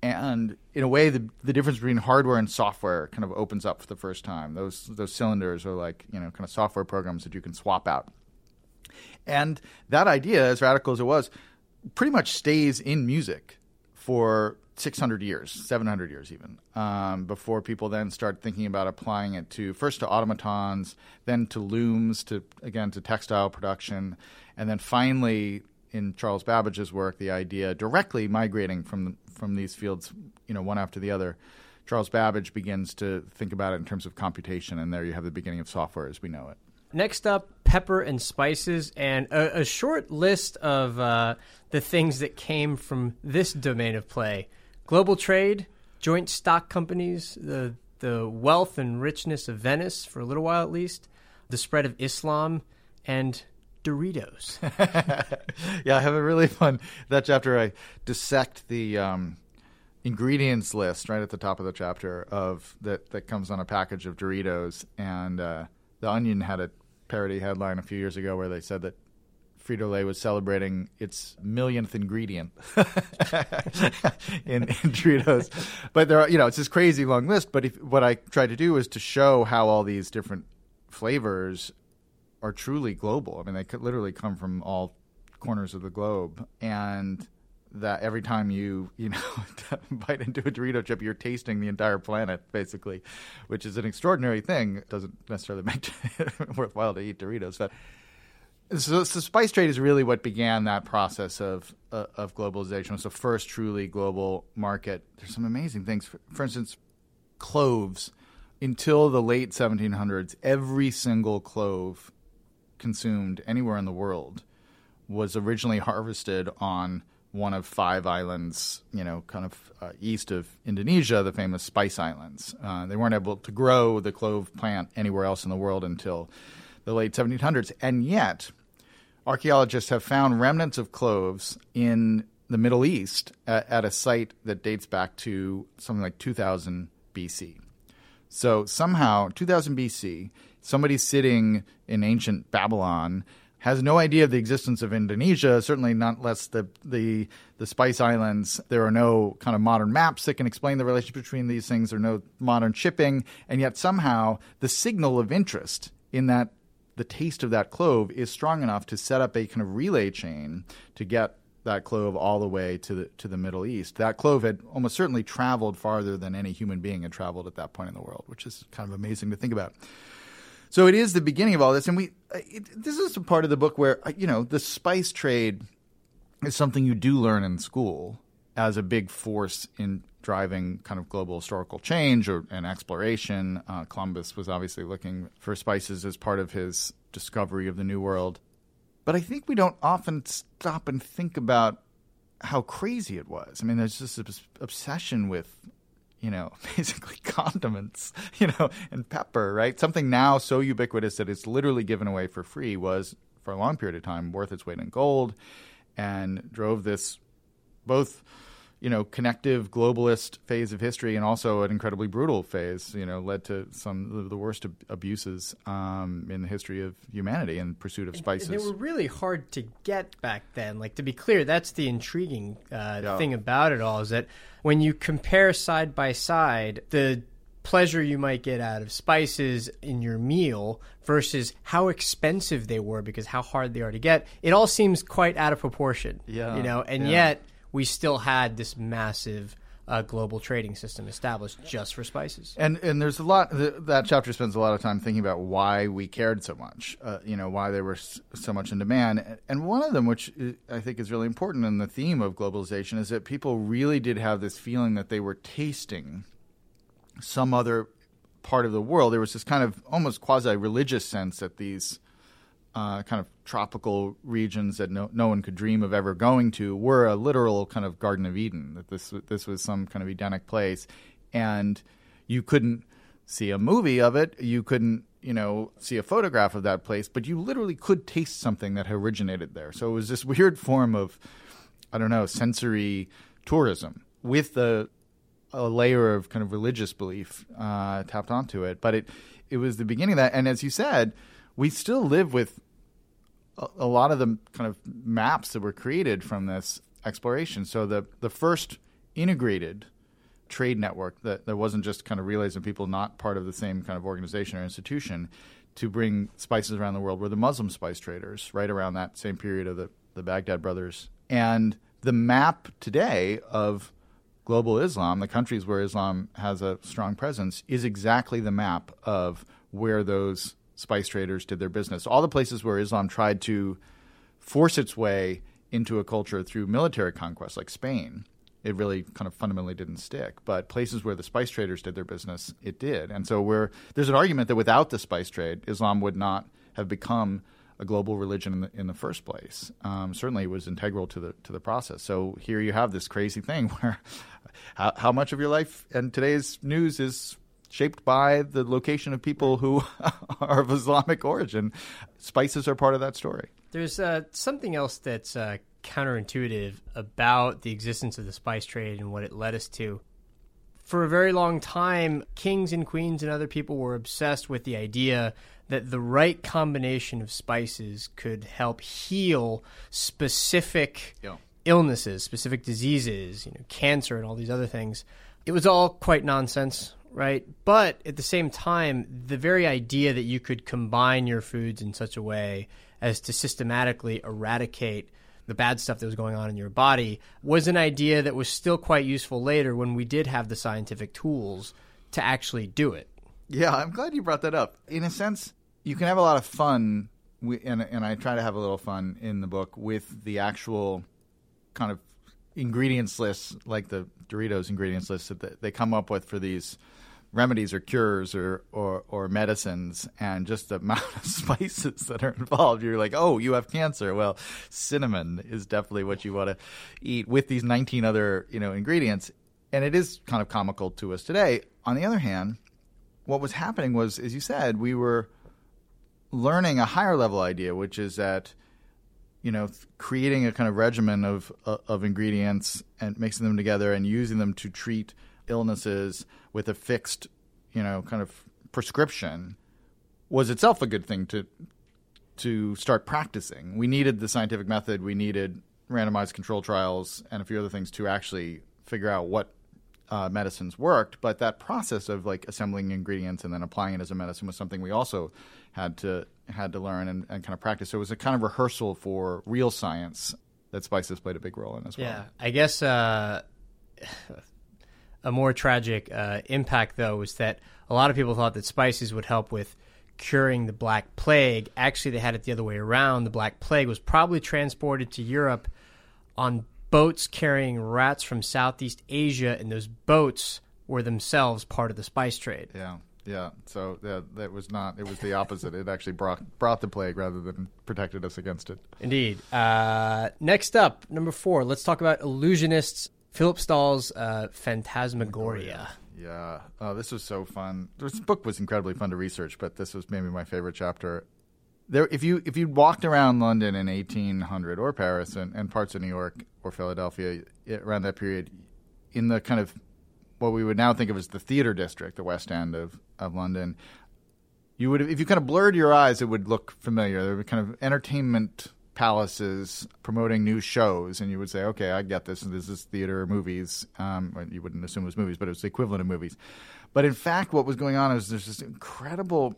And in a way, the, the difference between hardware and software kind of opens up for the first time. Those those cylinders are like you know kind of software programs that you can swap out. And that idea, as radical as it was, pretty much stays in music for 600 years, 700 years even, um, before people then start thinking about applying it to first to automatons, then to looms, to again to textile production, and then finally in Charles Babbage's work, the idea directly migrating from from these fields, you know, one after the other. Charles Babbage begins to think about it in terms of computation, and there you have the beginning of software as we know it. Next up, pepper and spices, and a, a short list of uh, the things that came from this domain of play global trade, joint stock companies, the, the wealth and richness of Venice, for a little while at least, the spread of Islam, and Doritos. yeah, I have a really fun that chapter. I dissect the um, ingredients list right at the top of the chapter of that that comes on a package of Doritos, and uh, the Onion had a parody headline a few years ago where they said that Frito Lay was celebrating its millionth ingredient in, in Doritos. But there are, you know, it's this crazy long list. But if, what I tried to do is to show how all these different flavors are truly global. I mean, they could literally come from all corners of the globe. And that every time you you know bite into a Dorito chip, you're tasting the entire planet basically, which is an extraordinary thing. It doesn't necessarily make it worthwhile to eat Doritos, but. So, so, spice trade is really what began that process of uh, of globalization. It was the first truly global market. There's some amazing things. For, for instance, cloves. Until the late 1700s, every single clove consumed anywhere in the world was originally harvested on one of five islands, you know, kind of uh, east of Indonesia, the famous Spice Islands. Uh, they weren't able to grow the clove plant anywhere else in the world until the late 1700s. And yet, archaeologists have found remnants of cloves in the Middle East at, at a site that dates back to something like 2000 BC. So somehow, 2000 BC, somebody sitting in ancient Babylon has no idea of the existence of Indonesia, certainly not less the, the the Spice Islands. There are no kind of modern maps that can explain the relationship between these things. There are no modern shipping, and yet somehow the signal of interest in that the taste of that clove is strong enough to set up a kind of relay chain to get that clove all the way to the to the Middle East. That clove had almost certainly traveled farther than any human being had traveled at that point in the world, which is kind of amazing to think about. So it is the beginning of all this, and we. Uh, it, this is a part of the book where uh, you know the spice trade is something you do learn in school as a big force in driving kind of global historical change or and exploration. Uh, Columbus was obviously looking for spices as part of his discovery of the New World, but I think we don't often stop and think about how crazy it was. I mean, there's just this obsession with you know, basically condiments, you know, and pepper, right? Something now so ubiquitous that it's literally given away for free was, for a long period of time, worth its weight in gold and drove this both, you know, connective globalist phase of history and also an incredibly brutal phase, you know, led to some of the worst ab- abuses um, in the history of humanity in pursuit of spices. And they were really hard to get back then. Like, to be clear, that's the intriguing uh, Yeah. thing about it all is that when you compare side by side the pleasure you might get out of spices in your meal versus how expensive they were because how hard they are to get, it all seems quite out of proportion. Yeah, You know, and yeah. yet we still had this massive uh, global trading system established just for spices. And and there's a lot th- that chapter spends a lot of time thinking about why we cared so much, uh, you know, why they were so much in demand. And one of them, which i- I think is really important in the theme of globalization, is that people really did have this feeling that they were tasting some other part of the world. There was this kind of almost quasi religious sense that these uh, kind of tropical regions that no, no one could dream of ever going to were a literal kind of Garden of Eden. That this this was some kind of Edenic place, and you couldn't see a movie of it. You couldn't you know see a photograph of that place, but you literally could taste something that originated there. So it was this weird form of I don't know sensory tourism with the a layer of kind of religious belief uh, tapped onto it. But it it was the beginning of that. And as you said, we still live with a, a lot of the kind of maps that were created from this exploration. So the the first integrated trade network that, that wasn't just kind of relays of people not part of the same kind of organization or institution to bring spices around the world were the Muslim spice traders right around that same period of the, the Baghdad brothers. And the map today of global Islam, the countries where Islam has a strong presence, is exactly the map of where those spice traders did their business. All the places where Islam tried to force its way into a culture through military conquest, like Spain, it really kind of fundamentally didn't stick. But places where the spice traders did their business, it did. And so we're, there's an argument that without the spice trade, Islam would not have become a global religion in the, in the first place. Um, certainly, it was integral to the to the process. So here you have this crazy thing where how, how much of your life and today's news is shaped by the location of people who are of Islamic origin. Spices are part of that story. There's uh, something else that's uh, counterintuitive about the existence of the spice trade and what it led us to. For a very long time, kings and queens and other people were obsessed with the idea that the right combination of spices could help heal specific Yeah. illnesses, specific diseases, you know, cancer and all these other things. It was all quite nonsense, right? But at the same time, the very idea that you could combine your foods in such a way as to systematically eradicate the bad stuff that was going on in your body was an idea that was still quite useful later when we did have the scientific tools to actually do it. Yeah, I'm glad you brought that up. In a sense, you can have a lot of fun, and, and I try to have a little fun in the book with the actual kind of ingredients lists, like the Doritos ingredients list that they come up with for these remedies or cures or, or, or medicines, and just the amount of spices that are involved. You're like, oh, you have cancer. Well, cinnamon is definitely what you want to eat with these 19 other you know ingredients, and it is kind of comical to us today. On the other hand, what was happening was, as you said, we were learning a higher level idea, which is that you know creating a kind of regimen of uh, of ingredients and mixing them together and using them to treat illnesses with a fixed you know kind of prescription was itself a good thing to to start practicing. We needed the scientific method, we needed randomized control trials and a few other things to actually figure out what uh, medicines worked. But that process of like assembling ingredients and then applying it as a medicine was something we also had to had to learn and, and kind of practice. So it was a kind of rehearsal for real science that spices played a big role in as well. Yeah, I guess uh, a more tragic uh, impact, though, was that a lot of people thought that spices would help with curing the Black Plague. Actually, they had it the other way around. The Black Plague was probably transported to Europe on boats carrying rats from Southeast Asia, and those boats were themselves part of the spice trade. Yeah, yeah. So yeah, that was not. It was the opposite. it actually brought brought the plague rather than protected us against it. Indeed. Uh, next up, number four, let's talk about illusionists. Philipsthal's uh, Phantasmagoria. Yeah, oh, this was so fun. This book was incredibly fun to research, but this was maybe my favorite chapter. There, if you if you walked around London in 1800 or Paris and, and parts of New York or Philadelphia around that period, in the kind of what we would now think of as the theater district, the West End of, of London, you would if you kind of blurred your eyes, it would look familiar. There were kind of entertainment palaces promoting new shows, and you would say, "Okay, I get this. This is theater movies." Um, you wouldn't assume it was movies, but it was the equivalent of movies. But in fact, what was going on is there's this incredible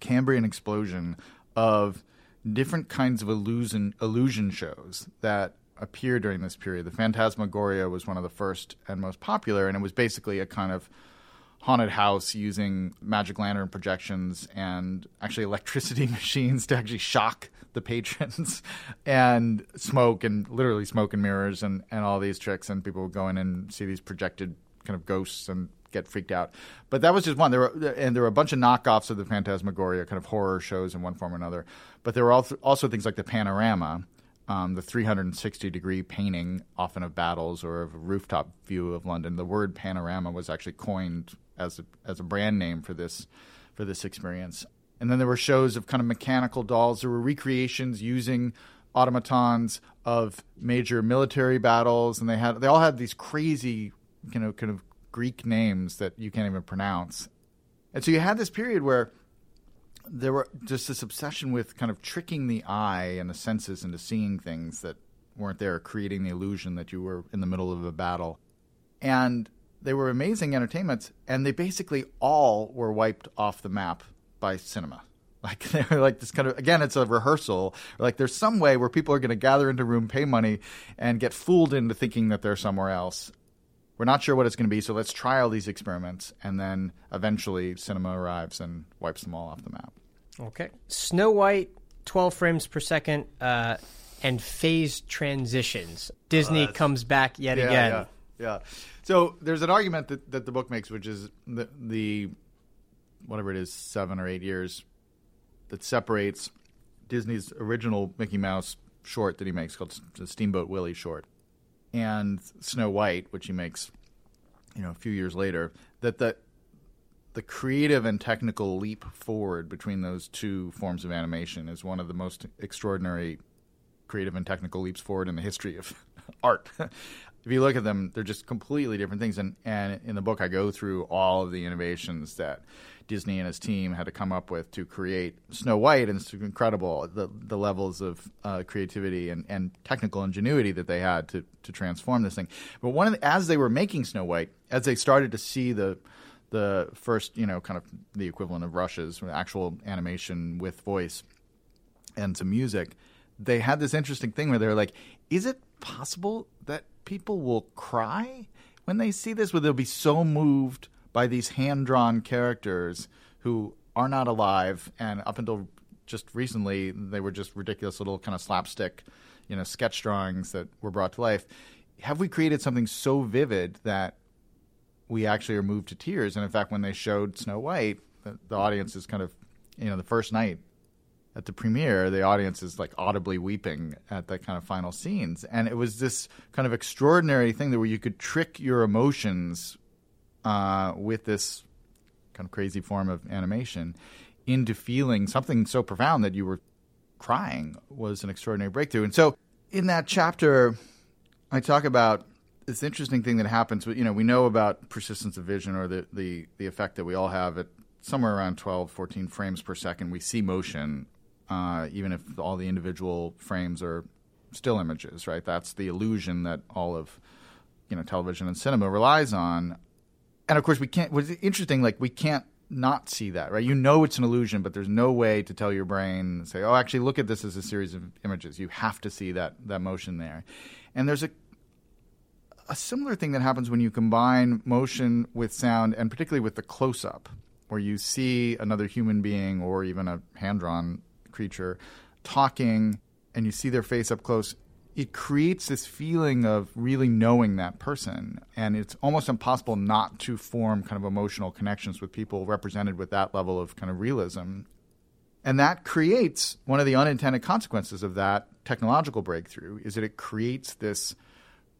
Cambrian explosion of different kinds of illusion illusion shows that appeared during this period. The Phantasmagoria was one of the first and most popular, and it was basically a kind of haunted house using magic lantern projections and actually electricity machines to actually shock the patrons and smoke and literally smoke and mirrors and, and all these tricks and people would go in and see these projected kind of ghosts and get freaked out. But that was just one. There were and there were a bunch of knockoffs of the Phantasmagoria, kind of horror shows in one form or another. But there were also, things like the Panorama, um, the 360 degree painting, often of battles or of a rooftop view of London. The word panorama was actually coined as a, as a brand name for this for this experience. And then there were shows of kind of mechanical dolls. There were recreations using automatons of major military battles, and they had they all had these crazy, you know, kind of Greek names that you can't even pronounce. And so you had this period where there were just this obsession with kind of tricking the eye and the senses into seeing things that weren't there, creating the illusion that you were in the middle of a battle. And they were amazing entertainments, and they basically all were wiped off the map by cinema. Like they're like this kind of again, it's a rehearsal. Like there's some way where people are going to gather into a room, pay money, and get fooled into thinking that they're somewhere else. We're not sure what it's going to be, so let's try all these experiments, and then eventually cinema arrives and wipes them all off the map. Okay, Snow White, 12 frames per second, uh, and phase transitions. Disney Oh, comes back yet yeah, again. Yeah, yeah. So there's an argument that, that the book makes, which is the, the whatever it is, seven or eight years that separates Disney's original Mickey Mouse short that he makes called the Steamboat Willie short and Snow White, which he makes, you know, a few years later. That the the creative and technical leap forward between those two forms of animation is one of the most extraordinary creative and technical leaps forward in the history of art. if you look at them, they're just completely different things. And, and in the book, I go through all of the innovations that Disney and his team had to come up with to create Snow White, and it's incredible the the levels of uh, creativity and, and technical ingenuity that they had to to transform this thing. But one of the, as they were making Snow White, as they started to see the the first, you know, kind of the equivalent of rushes, actual animation with voice and some music, they had this interesting thing where they were like, is it possible that people will cry when they see this? Where they'll be so moved by these hand drawn characters who are not alive, and up until just recently, they were just ridiculous little kind of slapstick, you know, sketch drawings that were brought to life. Have we created something so vivid that we actually are moved to tears? And in fact, when they showed Snow White, the, the audience is kind of, you know, the first night at the premiere, the audience is like audibly weeping at the kind of final scenes. And it was this kind of extraordinary thing that where you could trick your emotions uh, with this kind of crazy form of animation into feeling something so profound that you were crying was an extraordinary breakthrough. And so in that chapter, I talk about this interesting thing that happens. You know, we know about persistence of vision or the, the, the effect that we all have at somewhere around 12, 14 frames per second. We see motion, uh, even if all the individual frames are still images, right? That's the illusion that all of you know television and cinema relies on. And of course, we can't. What's interesting, like we can't not see that, right? You know it's an illusion, but there's no way to tell your brain, say, "Oh, actually, look at this as a series of images." You have to see that that motion there. And there's a a similar thing that happens when you combine motion with sound, and particularly with the close up, where you see another human being or even a hand drawn creature talking, and you see their face up close. It creates this feeling of really knowing that person, and it's almost impossible not to form kind of emotional connections with people represented with that level of kind of realism. And that creates one of the unintended consequences of that technological breakthrough is that it creates this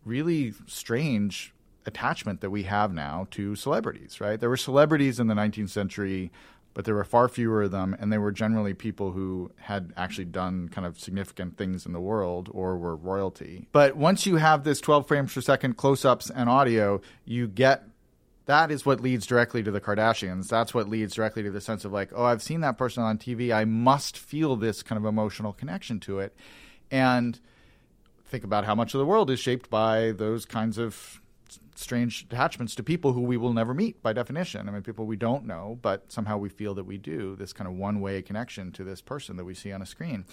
really strange attachment that we have now to celebrities, right? There were celebrities in the 19th century but there were far fewer of them, and they were generally people who had actually done kind of significant things in the world or were royalty. But once you have this 12 frames per second close ups and audio, you get that is what leads directly to the Kardashians. That's what leads directly to the sense of like, oh, I've seen that person on TV. I must feel this kind of emotional connection to it. And think about how much of the world is shaped by those kinds of strange attachments to people who we will never meet by definition. I mean, people we don't know, but somehow we feel that we do this kind of one way connection to this person that we see on a screen.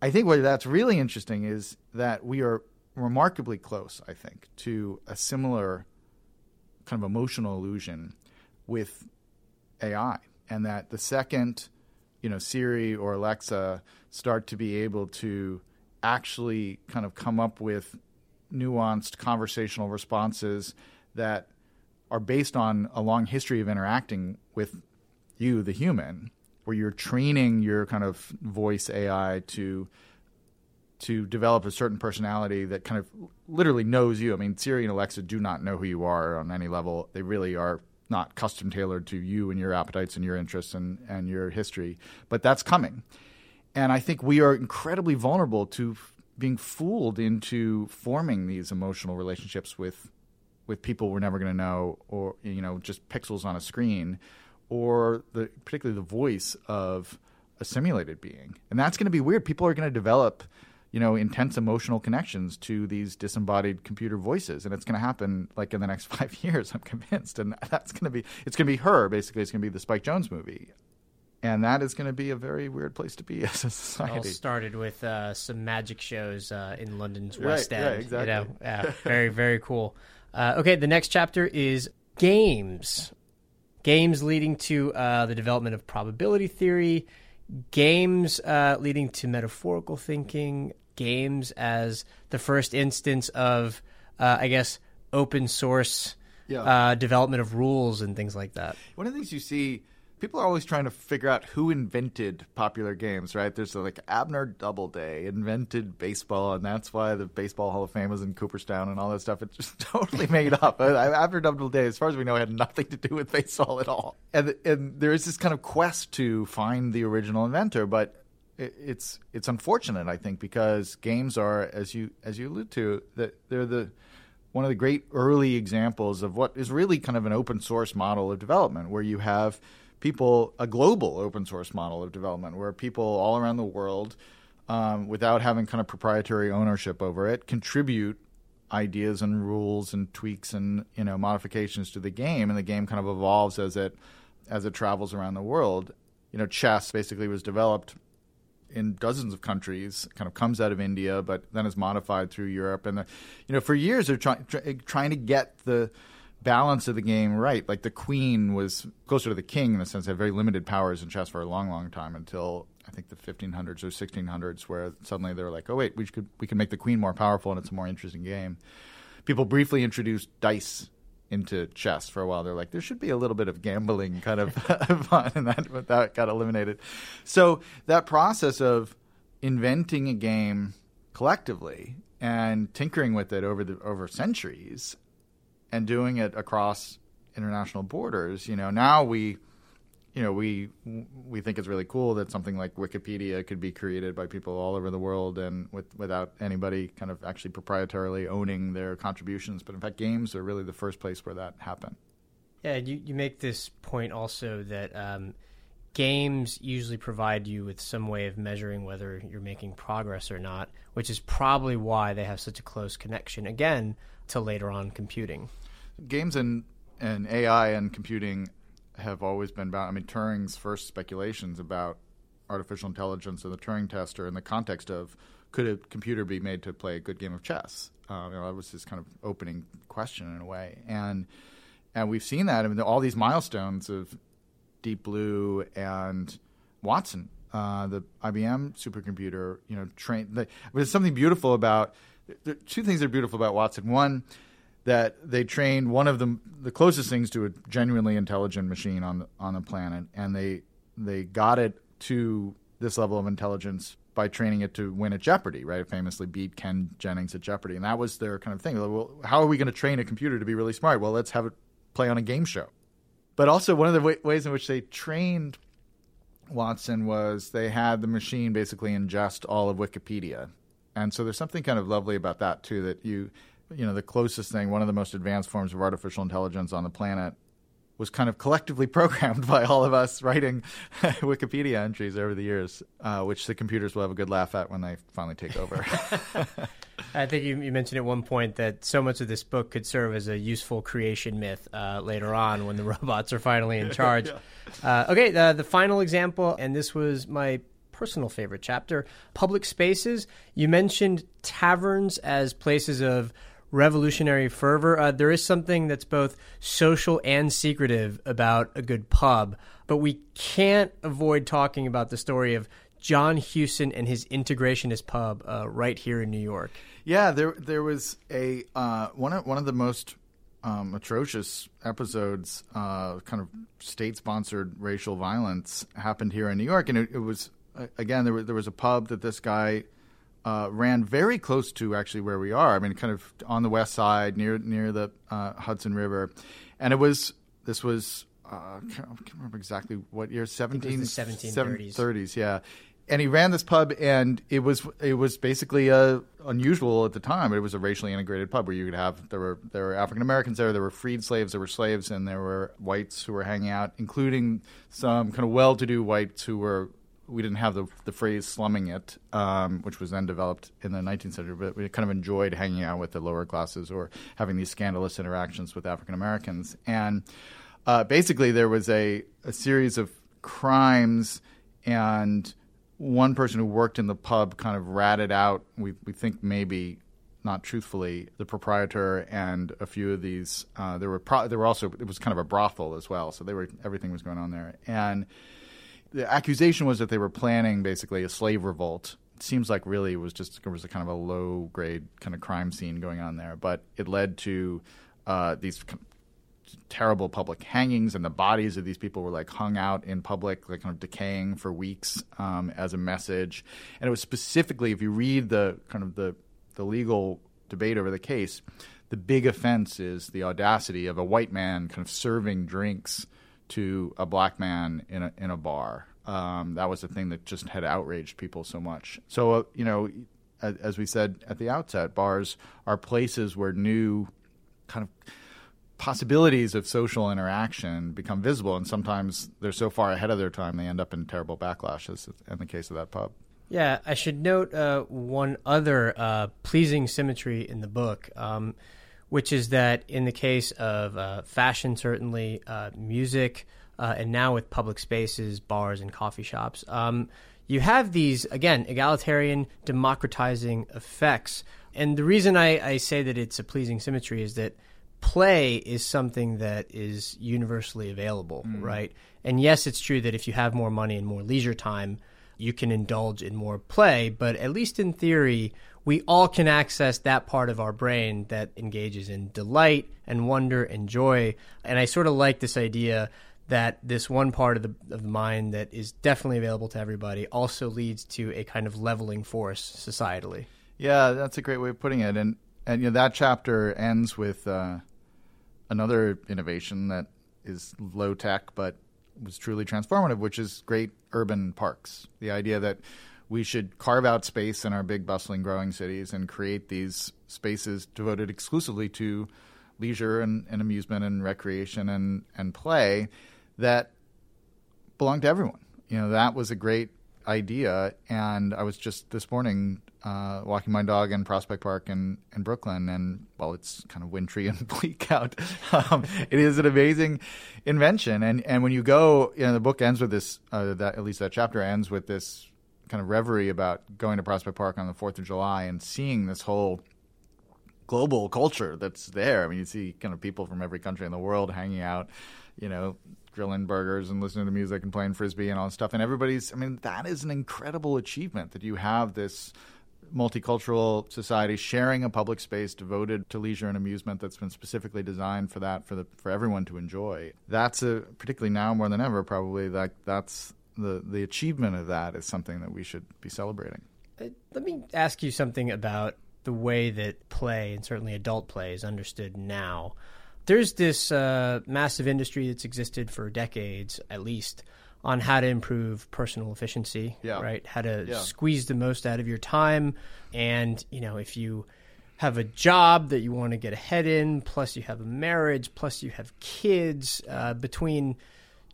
I think what that's really interesting is that we are remarkably close, I think, to a similar kind of emotional illusion with AI. And that the second, you know, Siri or Alexa start to be able to actually kind of come up with nuanced conversational responses that are based on a long history of interacting with you, the human, where you're training your kind of voice AI to to develop a certain personality that kind of literally knows you. I mean, Siri and Alexa do not know who you are on any level. They really are not custom tailored to you and your appetites and your interests and, and your history. But that's coming. And I think we are incredibly vulnerable to being fooled into forming these emotional relationships with with people we're never going to know, or you know, just pixels on a screen, or the particularly the voice of a simulated being, and that's going to be weird. People are going to develop, you know, intense emotional connections to these disembodied computer voices, and it's going to happen like in the next five years. I'm convinced, and that's going to be it's going to be her. Basically, it's going to be the Spike Jonze movie and that is going to be a very weird place to be as a society. It all started with uh, some magic shows uh, in London's West right, End. Yeah, exactly. You know, yeah, very very cool. Uh, okay, the next chapter is games. Games leading to uh, the development of probability theory. Games uh, leading to metaphorical thinking. Games as the first instance of, uh, I guess, open source yeah. development of rules and things like that. One of the things you see people are always trying to figure out who invented popular games, right? There's like Abner Doubleday invented baseball, and that's why the Baseball Hall of Fame was in Cooperstown and all that stuff. It's just totally made up. Abner Doubleday, as far as we know, had nothing to do with baseball at all. And, and there is this kind of quest to find the original inventor, but it's it's unfortunate, I think, because games are, as you as you allude to, that they're the one of the great early examples of what is really kind of an open source model of development, where you have people a global open source model of development where people all around the world, um, without having kind of proprietary ownership over it, contribute ideas and rules and tweaks and you know modifications to the game, and the game kind of evolves as it as it travels around the world. You know, chess basically was developed in dozens of countries, kind of comes out of India, but then is modified through Europe. And the, you know, for years they're trying trying to get the balance of the game right. Like the queen was closer to the king in the sense had very limited powers in chess for a long, long time until I think the 1500s or 1600s, where suddenly they were like, oh wait, we could we can make the queen more powerful and it's a more interesting game. People briefly introduced dice into chess for a while. They're like, there should be a little bit of gambling kind of fun, and that that got eliminated. So that process of inventing a game collectively and tinkering with it over the over centuries and doing it across international borders, you know, now we you know, we we think it's really cool that something like Wikipedia could be created by people all over the world and with without anybody kind of actually proprietarily owning their contributions. But in fact, games are really the first place where that happened. Yeah, you you make this point also that um, games usually provide you with some way of measuring whether you're making progress or not, which is probably why they have such a close connection again to later on computing games and and AI and computing have always been about. I mean, Turing's first speculations about artificial intelligence and the Turing tester in the context of could a computer be made to play a good game of chess? Uh, you know, that was his kind of opening question in a way, and and we've seen that. I mean, all these milestones of Deep Blue and Watson, uh, the IBM supercomputer. You know, train. The, there's something beautiful about. Two things that are beautiful about Watson. One that they trained one of the the closest things to a genuinely intelligent machine on the, on the planet, and they they got it to this level of intelligence by training it to win at Jeopardy, right? It famously beat Ken Jennings at Jeopardy, and that was their kind of thing. Well, how are we going to train a computer to be really smart? Well, let's have it play on a game show. but also one of the w- ways in which they trained Watson was they had the machine basically ingest all of Wikipedia, and so there's something kind of lovely about that too. That you, you know, the closest thing, one of the most advanced forms of artificial intelligence on the planet, was kind of collectively programmed by all of us writing Wikipedia entries over the years, uh, which the computers will have a good laugh at when they finally take over. I think you, you, mentioned at one point that so much of this book could serve as a useful creation myth uh, later on when the robots are finally in charge. yeah. uh, okay, the, the final example, and this was my personal favorite chapter public spaces. You mentioned taverns as places of revolutionary fervor. Uh, there is something that's both social and secretive about a good pub, but we can't avoid talking about the story of John Hughson and his integrationist pub uh, right here in New York. Yeah, there there was a uh, one of one of the most um, atrocious episodes, uh, kind of state sponsored racial violence happened here in New York, and it, it was again there was, there was a pub that this guy uh, ran very close to actually where we are. I mean, kind of on the west side, near near the uh, Hudson River, and it was this was uh, I can't, I can't remember exactly what year 17 1730s 30s yeah. And he ran this pub and it was it was basically uh, unusual at the time. It was a racially integrated pub where you could have there were there were African Americans there there were freed slaves there were slaves and there were whites who were hanging out including some kind of well-to-do whites who were we didn't have the, the phrase slumming it, um, which was then developed in the 19th century, but we kind of enjoyed hanging out with the lower classes or having these scandalous interactions with African Americans. And uh, basically, there was a, a series of crimes, and one person who worked in the pub kind of ratted out, we, we think maybe not truthfully, the proprietor and a few of these. Uh, there were pro- there were also it was kind of a brothel as well, so they were everything was going on there, and the accusation was that they were planning basically a slave revolt. It seems like really it was just was a kind of a low grade kind of crime scene going on there, but it led to uh, these terrible public hangings, and the bodies of these people were like hung out in public, like kind of decaying for weeks um, as a message. And it was specifically, if you read the kind of the the legal debate over the case, the big offense is the audacity of a white man kind of serving drinks to a black man in a in a bar. Um, that was the thing that just had outraged people so much. So uh, you know, as, as we said at the outset, bars are places where new kind of possibilities of social interaction become visible, and sometimes they're so far ahead of their time they end up in terrible backlashes. in the case of that pub. Yeah, I should note uh, one other uh, pleasing symmetry in the book. Um, which is that in the case of uh, fashion, certainly uh, music, uh, and now with public spaces, bars, and coffee shops, um, you have these again egalitarian, democratizing effects. And the reason I, I say that it's a pleasing symmetry is that play is something that is universally available, mm. right? And yes, it's true that if you have more money and more leisure time, you can indulge in more play, but at least in theory, we all can access that part of our brain that engages in delight and wonder and joy. And I sort of like this idea that this one part of the, of the mind that is definitely available to everybody also leads to a kind of leveling force societally. Yeah, that's a great way of putting it. And and you know that chapter ends with uh, another innovation that is low tech but was truly transformative, which is great urban parks. The idea that we should carve out space in our big, bustling, growing cities and create these spaces devoted exclusively to leisure and, and amusement and recreation and, and play that belong to everyone. You know, that was a great idea. And I was just this morning uh, walking my dog in Prospect Park in, in Brooklyn, and well, it's kind of wintry and bleak out. Um, it is an amazing invention, and and when you go, you know, the book ends with this. Uh, that at least that chapter ends with this kind of reverie about going to Prospect Park on the Fourth of July and seeing this whole global culture that's there. I mean, you see kind of people from every country in the world hanging out, you know, grilling burgers and listening to music and playing frisbee and all this stuff. And everybody's, I mean, that is an incredible achievement that you have this multicultural society sharing a public space devoted to leisure and amusement that's been specifically designed for that for the for everyone to enjoy. That's a particularly now more than ever probably like that's the the achievement of that is something that we should be celebrating. Uh, let me ask you something about the way that play and certainly adult play is understood now. There's this uh, massive industry that's existed for decades, at least, on how to improve personal efficiency. Yeah. Right. How to Yeah. squeeze the most out of your time, and you know, if you have a job that you want to get ahead in, plus you have a marriage, plus you have kids, uh, between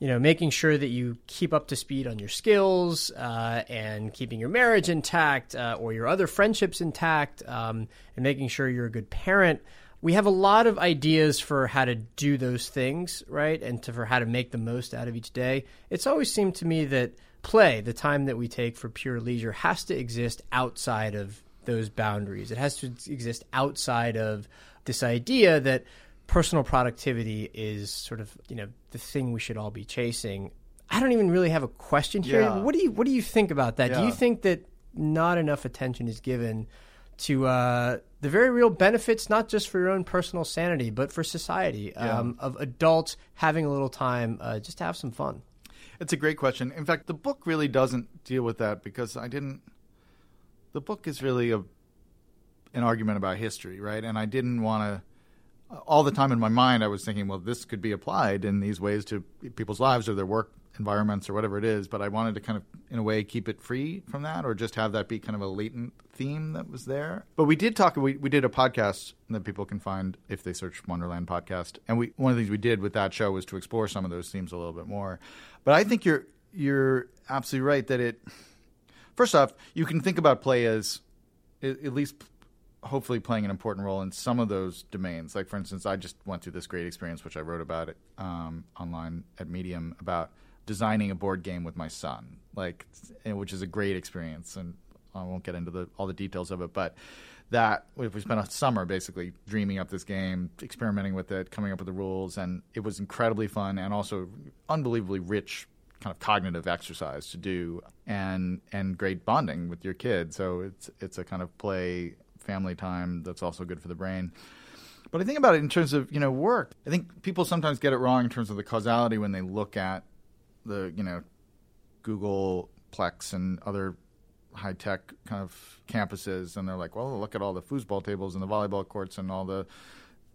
you know making sure that you keep up to speed on your skills uh, and keeping your marriage intact uh, or your other friendships intact, um, and making sure you're a good parent. We have a lot of ideas for how to do those things, right? And to, for how to make the most out of each day. It's always seemed to me that play, the time that we take for pure leisure, has to exist outside of those boundaries. It has to exist outside of this idea that personal productivity is sort of you know the thing we should all be chasing. I don't even really have a question here. Yeah. What do you what do you think about that? Do you think that not enough attention is given to uh, the very real benefits, not just for your own personal sanity, but for society, um, of adults having a little time uh, just to have some fun? It's a great question. In fact, the book really doesn't deal with that because I didn't. The book is really a an argument about history, right? And I didn't want to. All the time in my mind, I was thinking, well, this could be applied in these ways to people's lives or their work environments or whatever it is. But I wanted to kind of, in a way, keep it free from that, or just have that be kind of a latent theme that was there. But we did talk. We we did a podcast that people can find if they search Wonderland podcast. And we one of the things we did with that show was to explore some of those themes a little bit more. But I think you're you're absolutely right that it. First off, you can think about play as at least hopefully playing an important role in some of those domains. Like, for instance, I just went through this great experience, which I wrote about it um, online at Medium about designing a board game with my son, like, which is a great experience. And I won't get into the, all the details of it, but that we spent a summer basically dreaming up this game, experimenting with it, coming up with the rules, and it was incredibly fun and also unbelievably rich kind of cognitive exercise to do and and great bonding with your kid. So it's it's a kind of play family time that's also good for the brain. But I think about it in terms of, you know, work. I think people sometimes get it wrong in terms of the causality when they look at the, you know, Google Plex and other high tech kind of campuses and they're like, well, look at all the foosball tables and the volleyball courts and all the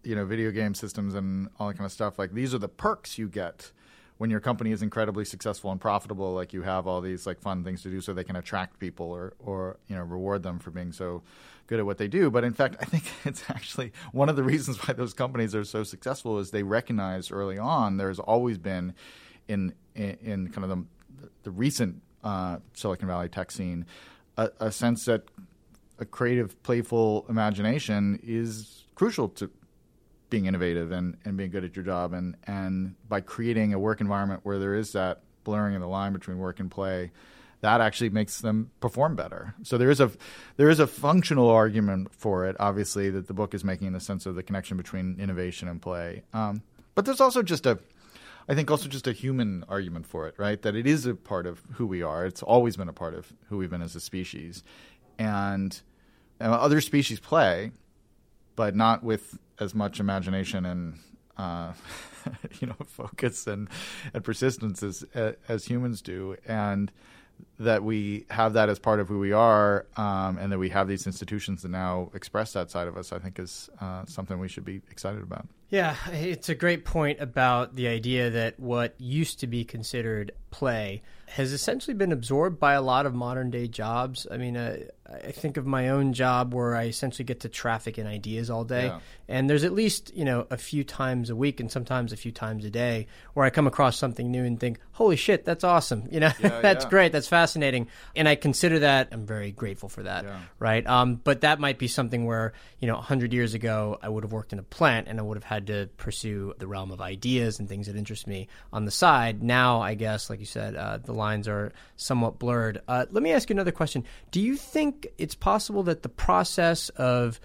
you know video game systems and all that kind of stuff. Like these are the perks you get when your company is incredibly successful and profitable. Like you have all these like fun things to do so they can attract people or or you know reward them for being so good at what they do. But in fact, I think it's actually one of the reasons why those companies are so successful is they recognize early on there's always been in in, in kind of the the recent uh, Silicon Valley tech scene a, a sense that a creative, playful imagination is crucial to being innovative and, and being good at your job. And, and by creating a work environment where there is that blurring of the line between work and play, that actually makes them perform better. So there is a there is a functional argument for it, obviously, that the book is making in the sense of the connection between innovation and play. Um, but there's also just a I think also just a human argument for it, right? That it is a part of who we are. It's always been a part of who we've been as a species, and, other species play, but not with as much imagination and uh, you know focus and and persistence as as humans do, and that we have that as part of who we are, um, and that we have these institutions that now express that side of us. I think is uh, something we should be excited about. Yeah, it's a great point about the idea that what used to be considered play has essentially been absorbed by a lot of modern day jobs. I mean, uh, I think of my own job where I essentially get to traffic in ideas all day. Yeah. And there's at least, you know, a few times a week and sometimes a few times a day where I come across something new and think, holy shit, that's awesome. You know, Yeah, that's yeah. great. That's fascinating. And I consider that, I'm very grateful for that. Right. Um, but that might be something where, you know, 100 years ago, I would have worked in a plant and I would have had to pursue the realm of ideas and things that interest me on the side. Now, I guess, like you said, uh, the lines are somewhat blurred. Uh, let me ask you another question. Do you think it's possible that the process of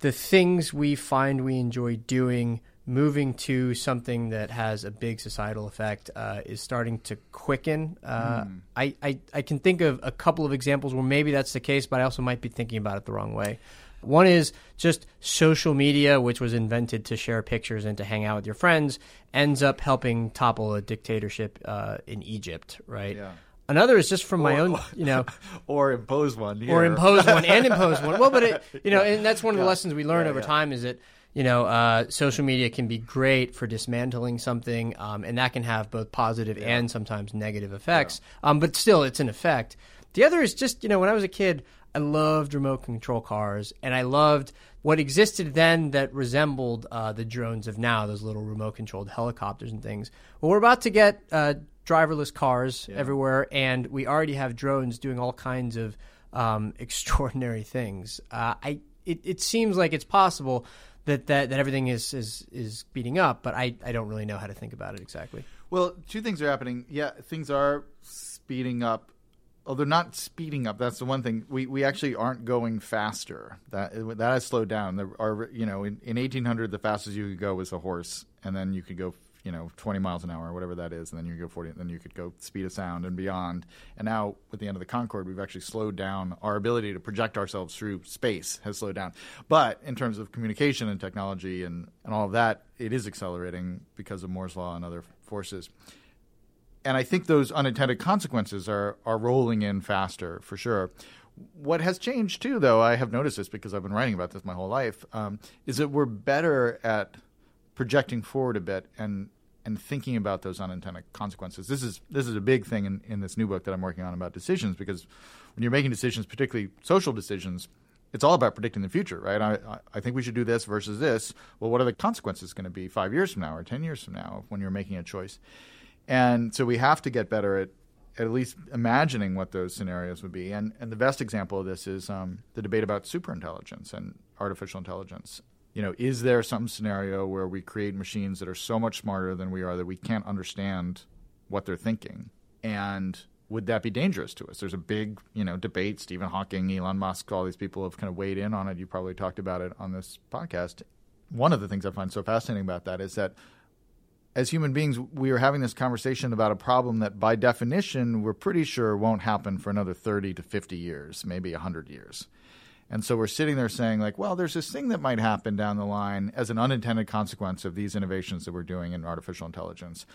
the things we find we enjoy doing moving to something that has a big societal effect uh, is starting to quicken. Uh, I, I, I can think of a couple of examples where maybe that's the case, but I also might be thinking about it the wrong way. One is just social media, which was invented to share pictures and to hang out with your friends, ends up helping topple a dictatorship uh, in Egypt, right? Yeah. Another is just from my own, you know, or impose one, or impose one and impose one. Well, but it, you know, and that's one of the Yeah. lessons we learn Yeah, over yeah. time is that you know, uh, social media can be great for dismantling something, um, and that can have both positive and sometimes negative effects. Um, but still, it's an effect. The other is just, you know, when I was a kid, I loved remote control cars, and I loved what existed then that resembled uh, the drones of now, those little remote controlled helicopters and things. Well, we're about to get uh, driverless cars everywhere, and we already have drones doing all kinds of um, extraordinary things. Uh, I it, it seems like it's possible that, that, that everything is, is is speeding up, but I, I don't really know how to think about it exactly. Well, two things are happening. Yeah, things are speeding up. Oh, they're not speeding up. That's the one thing. We we actually aren't going faster. That that has slowed down. There are you know in, in 1800 the fastest you could go was a horse, and then you could go you know 20 miles an hour or whatever that is, and then you go 40. Then you could go speed of sound and beyond. And now with the end of the Concorde, we've actually slowed down. Our ability to project ourselves through space has slowed down. But in terms of communication and technology and and all of that, it is accelerating because of Moore's law and other forces and I think those unintended consequences are are rolling in faster for sure. What has changed too, though, I have noticed this because I've been writing about this my whole life, um, is that we're better at projecting forward a bit and and thinking about those unintended consequences. This is this is a big thing in, in this new book that I'm working on about decisions because when you're making decisions, particularly social decisions, it's all about predicting the future, right? I, I think we should do this versus this. Well, what are the consequences going to be five years from now or ten years from now when you're making a choice? And so we have to get better at at least imagining what those scenarios would be. And and the best example of this is um, the debate about superintelligence and artificial intelligence. You know, is there some scenario where we create machines that are so much smarter than we are that we can't understand what they're thinking? And would that be dangerous to us? There's a big, you know, debate. Stephen Hawking, Elon Musk, all these people have kind of weighed in on it. You probably talked about it on this podcast. One of the things I find so fascinating about that is that as human beings, we are having this conversation about a problem that, by definition, we're pretty sure won't happen for another 30 to 50 years, maybe 100 years. And so we're sitting there saying, like, well, there's this thing that might happen down the line as an unintended consequence of these innovations that we're doing in artificial intelligence.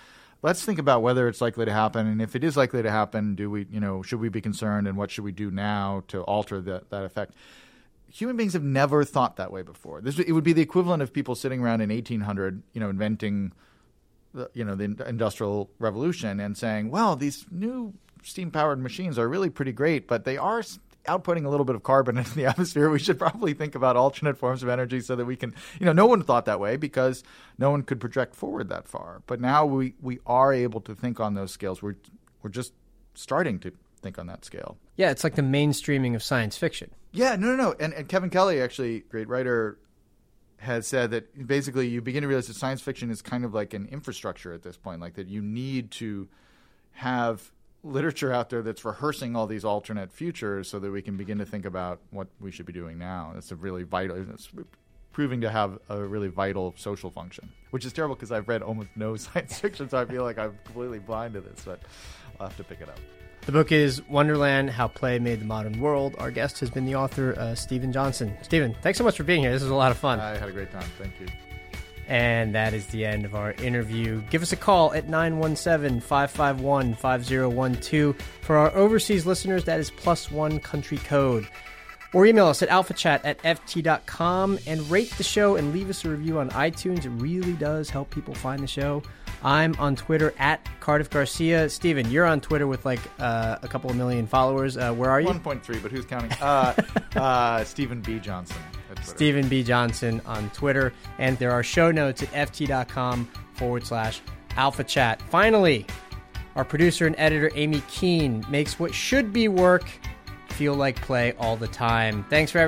Let's think about whether it's likely to happen, and if it is likely to happen, do we, you know, should we be concerned, and what should we do now to alter that that effect? Human beings have never thought that way before. This it would be the equivalent of people sitting around in 1800, you know, inventing the, you know the industrial revolution and saying, well, these new steam powered machines are really pretty great, but they are outputting a little bit of carbon into the atmosphere. We should probably think about alternate forms of energy so that we can, you know, no one thought that way because no one could project forward that far. But now we, we are able to think on those scales. We're we're just starting to think on that scale. Yeah, it's like the mainstreaming of science fiction. Yeah, no, no, no. And, and Kevin Kelly, actually, great writer, has said that basically you begin to realize that science fiction is kind of like an infrastructure at this point, like that you need to have literature out there that's rehearsing all these alternate futures so that we can begin to think about what we should be doing now. It's a really vital. It's proving to have a really vital social function, which is terrible because I've read almost no science fiction, so I feel like I'm completely blind to this, but I'll have to pick it up. The book is Wonderland How Play Made the Modern World. Our guest has been the author, uh, Steven Johnson. Steven, thanks so much for being here. This was a lot of fun. I had a great time. Thank you. And that is the end of our interview. Give us a call at 917 551 5012. For our overseas listeners, that is plus one country code. Or email us at alphachat at ft.com and rate the show and leave us a review on iTunes. It really does help people find the show. I'm on Twitter at Cardiff Garcia. Steven, you're on Twitter with like uh, a couple of million followers. Uh, where are you? 1.3, but who's counting? Uh, uh, Steven B. Johnson. Steven B. Johnson on Twitter. And there are show notes at ft.com forward slash alpha chat. Finally, our producer and editor, Amy Keene, makes what should be work feel like play all the time. Thanks for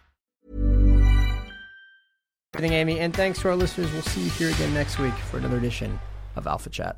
Everything, Amy, and thanks to our listeners. We'll see you here again next week for another edition of Alpha Chat.